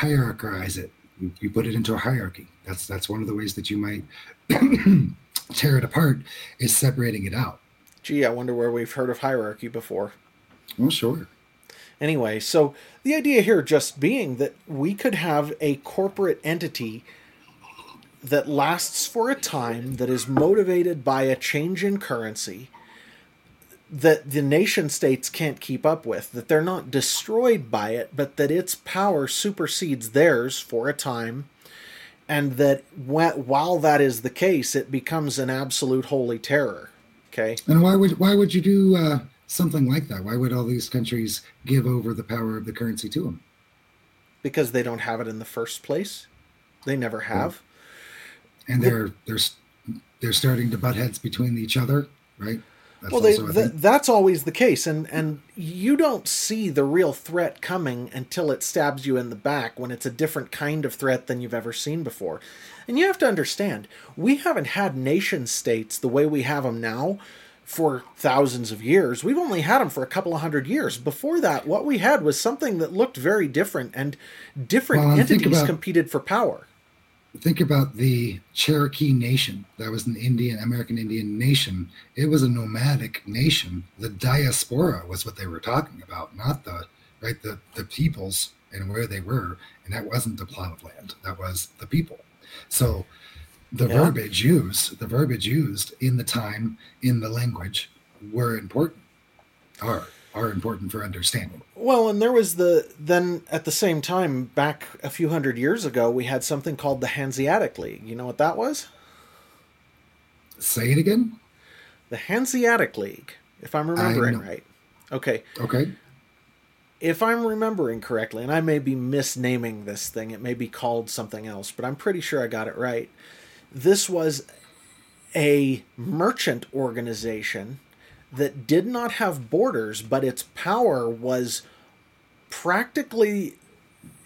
hierarchize it. You, you put it into a hierarchy. That's that's one of the ways that you might <clears throat> tear it apart is separating it out. Gee i wonder where we've heard of hierarchy before. Well sure. Anyway so the idea here just being that we could have a corporate entity that lasts for a time, that is motivated by a change in currency that the nation states can't keep up with, that they're not destroyed by it, but that its power supersedes theirs for a time, and that while that is the case, it becomes an absolute holy terror. Okay. And why would why would you do uh, something like that? Why would all these countries give over the power of the currency to them? Because they don't have it in the first place. They never have and they're they're they're starting to butt heads between each other, right? That's well, they, th- that's always the case, and and you don't see the real threat coming until it stabs you in the back when it's a different kind of threat than you've ever seen before. And you have to understand, we haven't had nation states the way we have them now for thousands of years. We've only had them for a couple of hundred years. Before that, what we had was something that looked very different, and different well, entities about, competed for power think about the Cherokee Nation. That was an Indian, American Indian nation. It was a nomadic nation. The diaspora was what they were talking about, not the right the the peoples and where they were. And that wasn't the plot of land. That was the people. So the yeah. verbiage used, the verbiage used in the time, in the language, were important. Are are important for understanding. Well, and there was the then at the same time back a few hundred years ago we had something called the Hanseatic League. You know what that was? Say it again. The Hanseatic League, if I'm remembering right. Okay. Okay. If I'm remembering correctly, and I may be misnaming this thing, it may be called something else, but I'm pretty sure I got it right. This was a merchant organization that did not have borders, but its power was practically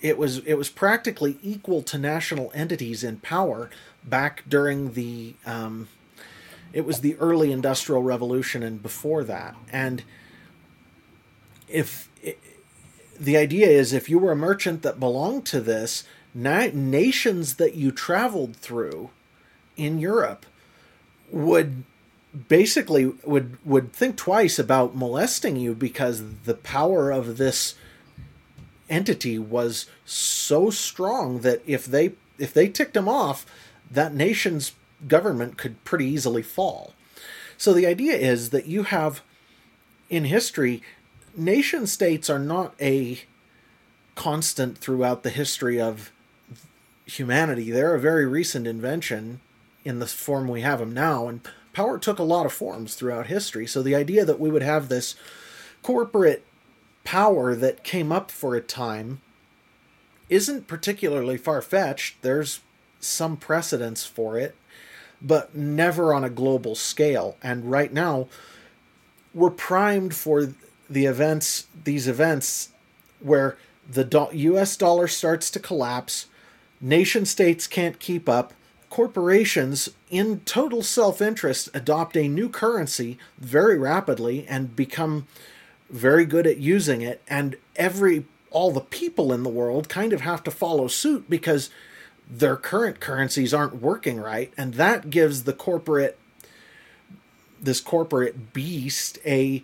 it was it was practically equal to national entities in power back during the um, it was the early industrial revolution and before that. And if it, the idea is if you were a merchant that belonged to this na- nations that you traveled through in Europe would basically would would think twice about molesting you because the power of this entity was so strong that if they if they ticked him off, that nation's government could pretty easily fall. So the idea is that you have in history nation states are not a constant throughout the history of humanity. They're a very recent invention in the form we have them now and power took a lot of forms throughout history. So the idea that we would have this corporate power that came up for a time isn't particularly far fetched. There's some precedence for it, but never on a global scale. And right now, we're primed for the events, these events where the US dollar starts to collapse, nation states can't keep up, corporations, in total self interest, adopt a new currency very rapidly and become very good at using it. And every all the people in the world kind of have to follow suit because their current currencies aren't working right and that gives the corporate this corporate beast a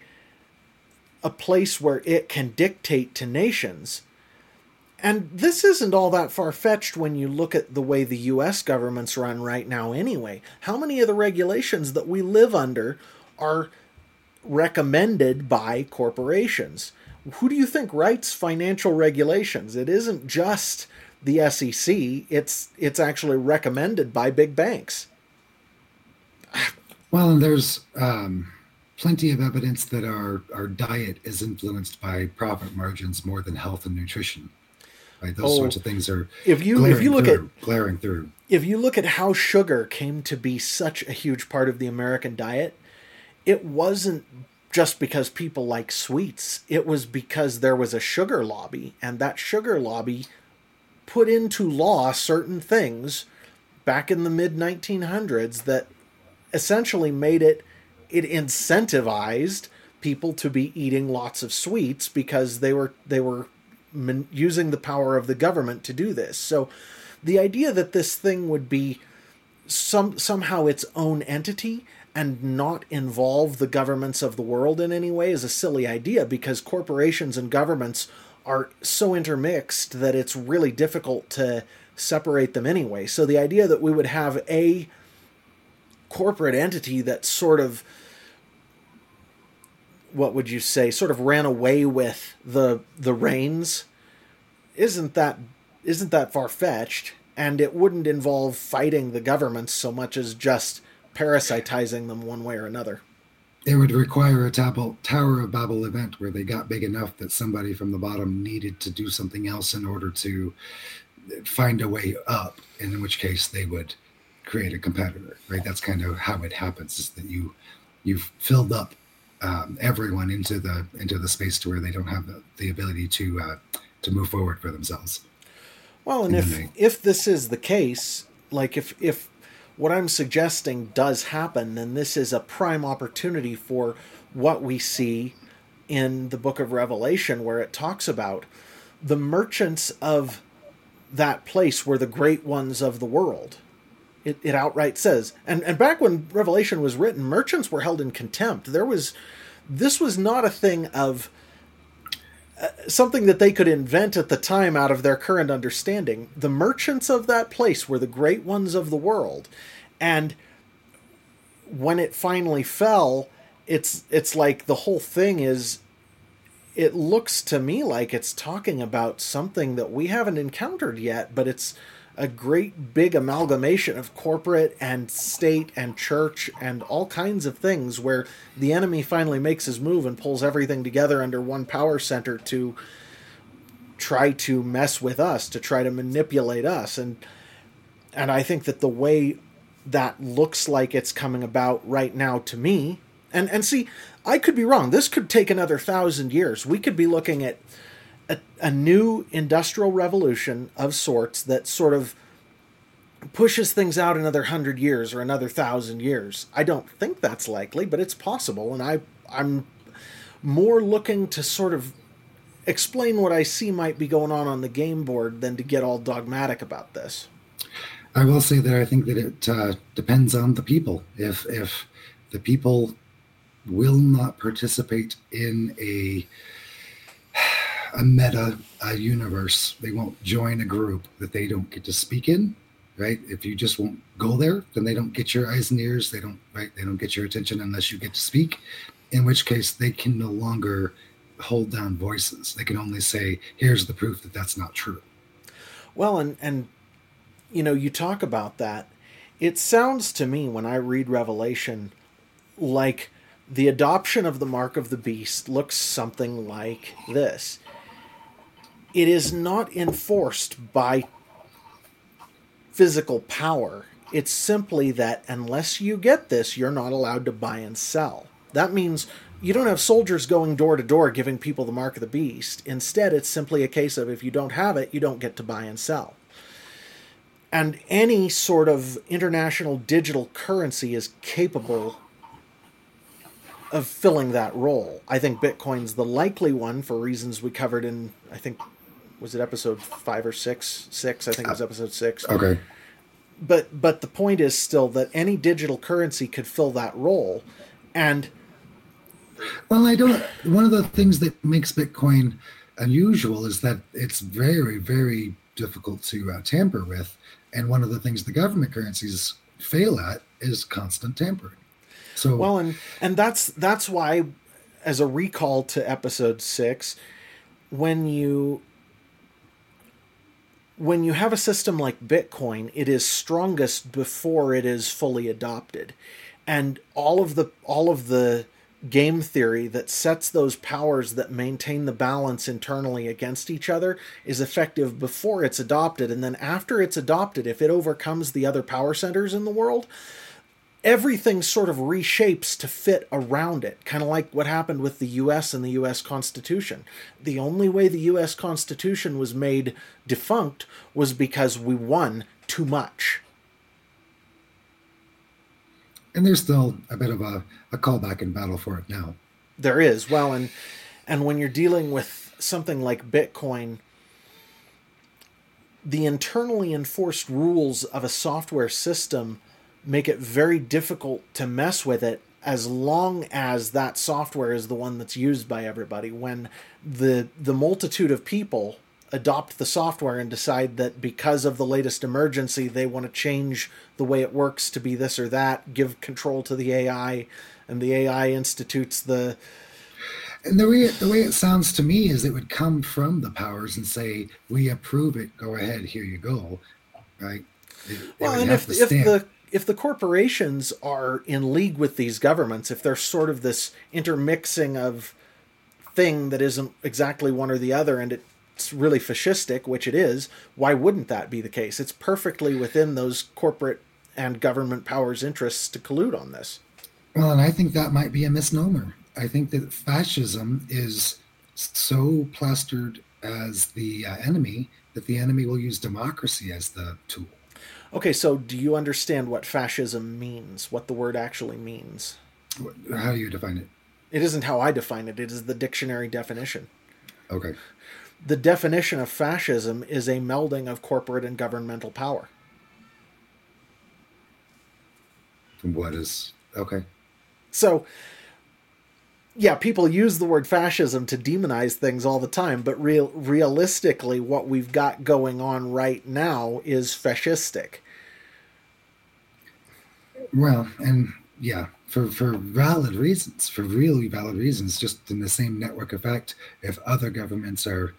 a place where it can dictate to nations and this isn't all that far fetched when you look at the way the US government's run right now, anyway. How many of the regulations that we live under are recommended by corporations? Who do you think writes financial regulations? It isn't just the SEC, it's, it's actually recommended by big banks. Well, and there's um, plenty of evidence that our, our diet is influenced by profit margins more than health and nutrition. Right, those oh, sorts of things are if you if you look through, at glaring through. If you look at how sugar came to be such a huge part of the American diet, it wasn't just because people like sweets. It was because there was a sugar lobby, and that sugar lobby put into law certain things back in the mid 1900s that essentially made it it incentivized people to be eating lots of sweets because they were they were using the power of the government to do this. So the idea that this thing would be some somehow its own entity and not involve the governments of the world in any way is a silly idea because corporations and governments are so intermixed that it's really difficult to separate them anyway. So the idea that we would have a corporate entity that sort of what would you say sort of ran away with the the reins isn't that isn't that far fetched and it wouldn't involve fighting the governments so much as just parasitizing them one way or another it would require a Tower of Babel event where they got big enough that somebody from the bottom needed to do something else in order to find a way up, And in which case they would create a competitor, right? That's kind of how it happens: is that you you've filled up um, everyone into the into the space to where they don't have the, the ability to uh, to move forward for themselves. Well, and, and if they, if this is the case, like if if what I'm suggesting does happen, then this is a prime opportunity for what we see in the book of Revelation, where it talks about the merchants of that place were the great ones of the world. It, it outright says, and, and back when Revelation was written, merchants were held in contempt. There was, this was not a thing of uh, something that they could invent at the time out of their current understanding. The merchants of that place were the great ones of the world, and when it finally fell, it's it's like the whole thing is. It looks to me like it's talking about something that we haven't encountered yet, but it's a great big amalgamation of corporate and state and church and all kinds of things where the enemy finally makes his move and pulls everything together under one power center to try to mess with us to try to manipulate us. And and I think that the way that looks like it's coming about right now to me and and see I could be wrong. This could take another thousand years. We could be looking at a, a new industrial revolution of sorts that sort of pushes things out another hundred years or another thousand years. I don't think that's likely, but it's possible, and I I'm more looking to sort of explain what I see might be going on on the game board than to get all dogmatic about this. I will say that I think that it uh, depends on the people. If if the people will not participate in a a meta a universe. They won't join a group that they don't get to speak in, right? If you just won't go there, then they don't get your eyes and ears. They don't right. They don't get your attention unless you get to speak. In which case, they can no longer hold down voices. They can only say, "Here's the proof that that's not true." Well, and and you know, you talk about that. It sounds to me when I read Revelation like the adoption of the mark of the beast looks something like this it is not enforced by physical power. It's simply that unless you get this, you're not allowed to buy and sell. That means you don't have soldiers going door to door giving people the mark of the beast. Instead, it's simply a case of if you don't have it, you don't get to buy and sell. And any sort of international digital currency is capable of filling that role. I think Bitcoin's the likely one for reasons we covered in, I think, was it episode five or six? Six, I think it was episode six. Okay. But but the point is still that any digital currency could fill that role, and Well, I don't. One of the things that makes Bitcoin unusual is that it's very, very difficult to uh, tamper with, and one of the things the government currencies fail at is constant tampering. So, well, and and that's that's why, as a recall to episode six, when you when you have a system like Bitcoin, it is strongest before it is fully adopted, and all of the all of the game theory that sets those powers that maintain the balance internally against each other is effective before it's adopted. And then after it's adopted if it overcomes the other power centers in the world everything sort of reshapes to fit around it, kind of like what happened with the US and the US Constitution. The only way the US Constitution was made defunct was because we won too much. and there's still a bit of a, a callback in battle for it now. There is. Well, and and when you're dealing with something like Bitcoin, the internally enforced rules of a software system make it very difficult to mess with it as long as that software is the one that's used by everybody when the the multitude of people adopt the software and decide that because of the latest emergency they want to change the way it works to be this or that give control to the AI and the AI institutes the And the way it, the way it sounds to me is it would come from the powers and say, "We approve it. Go ahead. Here you go." Right? They- they well would and if, if the if the corporations are in league with these governments if they're sort of this intermixing of thing that isn't exactly one or the other and it's really fascistic which it is why wouldn't that be the case it's perfectly within those corporate and government powers interests to collude on this Well, and I think that might be a misnomer. I think that fascism is so plastered as the uh, enemy that the enemy will use democracy as the tool. Okay so do you understand what fascism means what the word actually means How do you define it? it isn't how i define it it is the dictionary definition Okay. the definition of fascism is a melding of corporate and governmental power. What is okay? So, yeah, people use the word fascism to demonize things all the time, but real realistically, what we've got going on right now is fascistic. Well, and yeah, for for valid reasons, for really valid reasons, just in the same network effect. If other governments are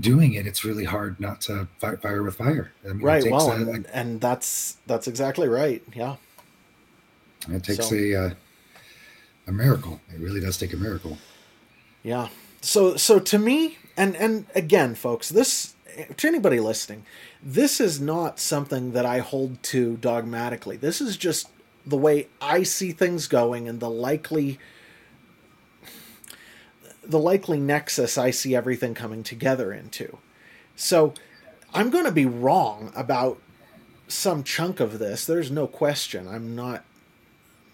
doing it, it's really hard not to fight fire with fire. I mean, Right. Well, a, and, and that's that's exactly right. Yeah. it takes so- a uh, a miracle. It really does take a miracle. Yeah. So so to me, and and again, folks, this to anybody listening, this is not something that I hold to dogmatically. This is just the way I see things going and the likely the likely nexus I see everything coming together into. So I'm going to be wrong about some chunk of this. There's no question. I'm not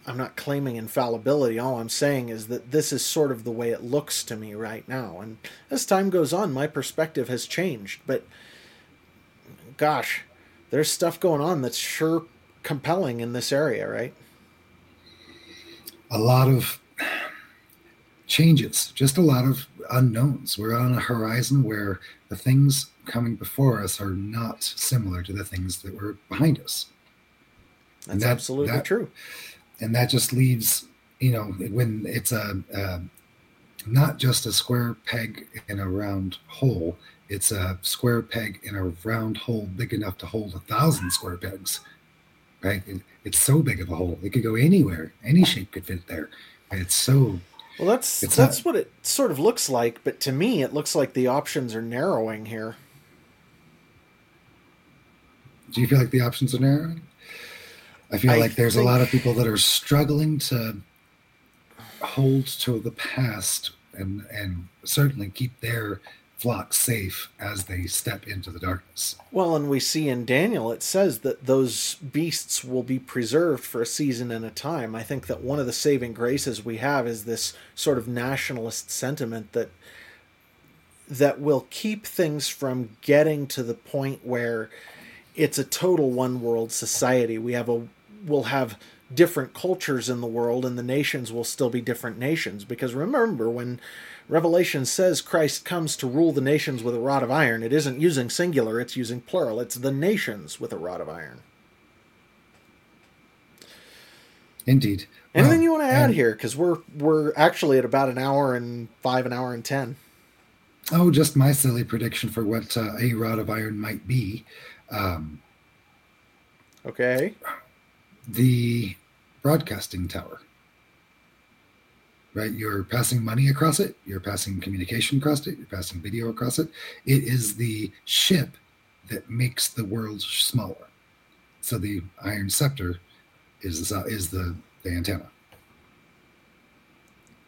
I'm not claiming infallibility. All I'm saying is that this is sort of the way it looks to me right now. And as time goes on, my perspective has changed. But gosh, there's stuff going on that's sure compelling in this area, right? A lot of changes, just a lot of unknowns. We're on a horizon where the things coming before us are not similar to the things that were behind us. That's that- absolutely that- true. And that just leaves you know when it's a, a not just a square peg in a round hole it's a square peg in a round hole big enough to hold a thousand square pegs right It- it's so big of a hole it could go anywhere any shape could fit there it's so Well, that's It's that's not- what it sort of looks like. But to me, it looks like the options are narrowing here. do you feel like the options are narrowing i feel I like there's a lot of people that are struggling to hold to the past and and certainly keep their flock safe as they step into the darkness Well, and we see in Daniel, it says that those beasts will be preserved for a season and a time. I think that one of the saving graces we have is this sort of nationalist sentiment that that will keep things from getting to the point where it's a total one world society. We have a we'll have different cultures in the world and the nations will still be different nations because remember when Revelation says Christ comes to rule the nations with a rod of iron, it isn't using singular, it's using plural. It's the nations with a rod of iron. Indeed. Anything you want to add here? Because we're we're actually at about an hour and five, an hour and ten. Oh, just my silly prediction for what uh, a rod of iron might be. Um, okay. The broadcasting tower. Right? You're passing money across it, you're passing communication across it, you're passing video across it. It is the ship that makes the world smaller. So the iron scepter is the, is the, the antenna.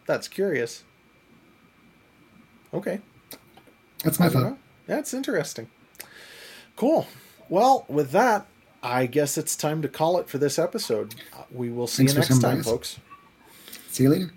That's curious. Okay. That's my thought. That's interesting. Cool. Well, with that, I guess it's time to call it for this episode. Uh, we will see Thanks you next time, folks. See you later.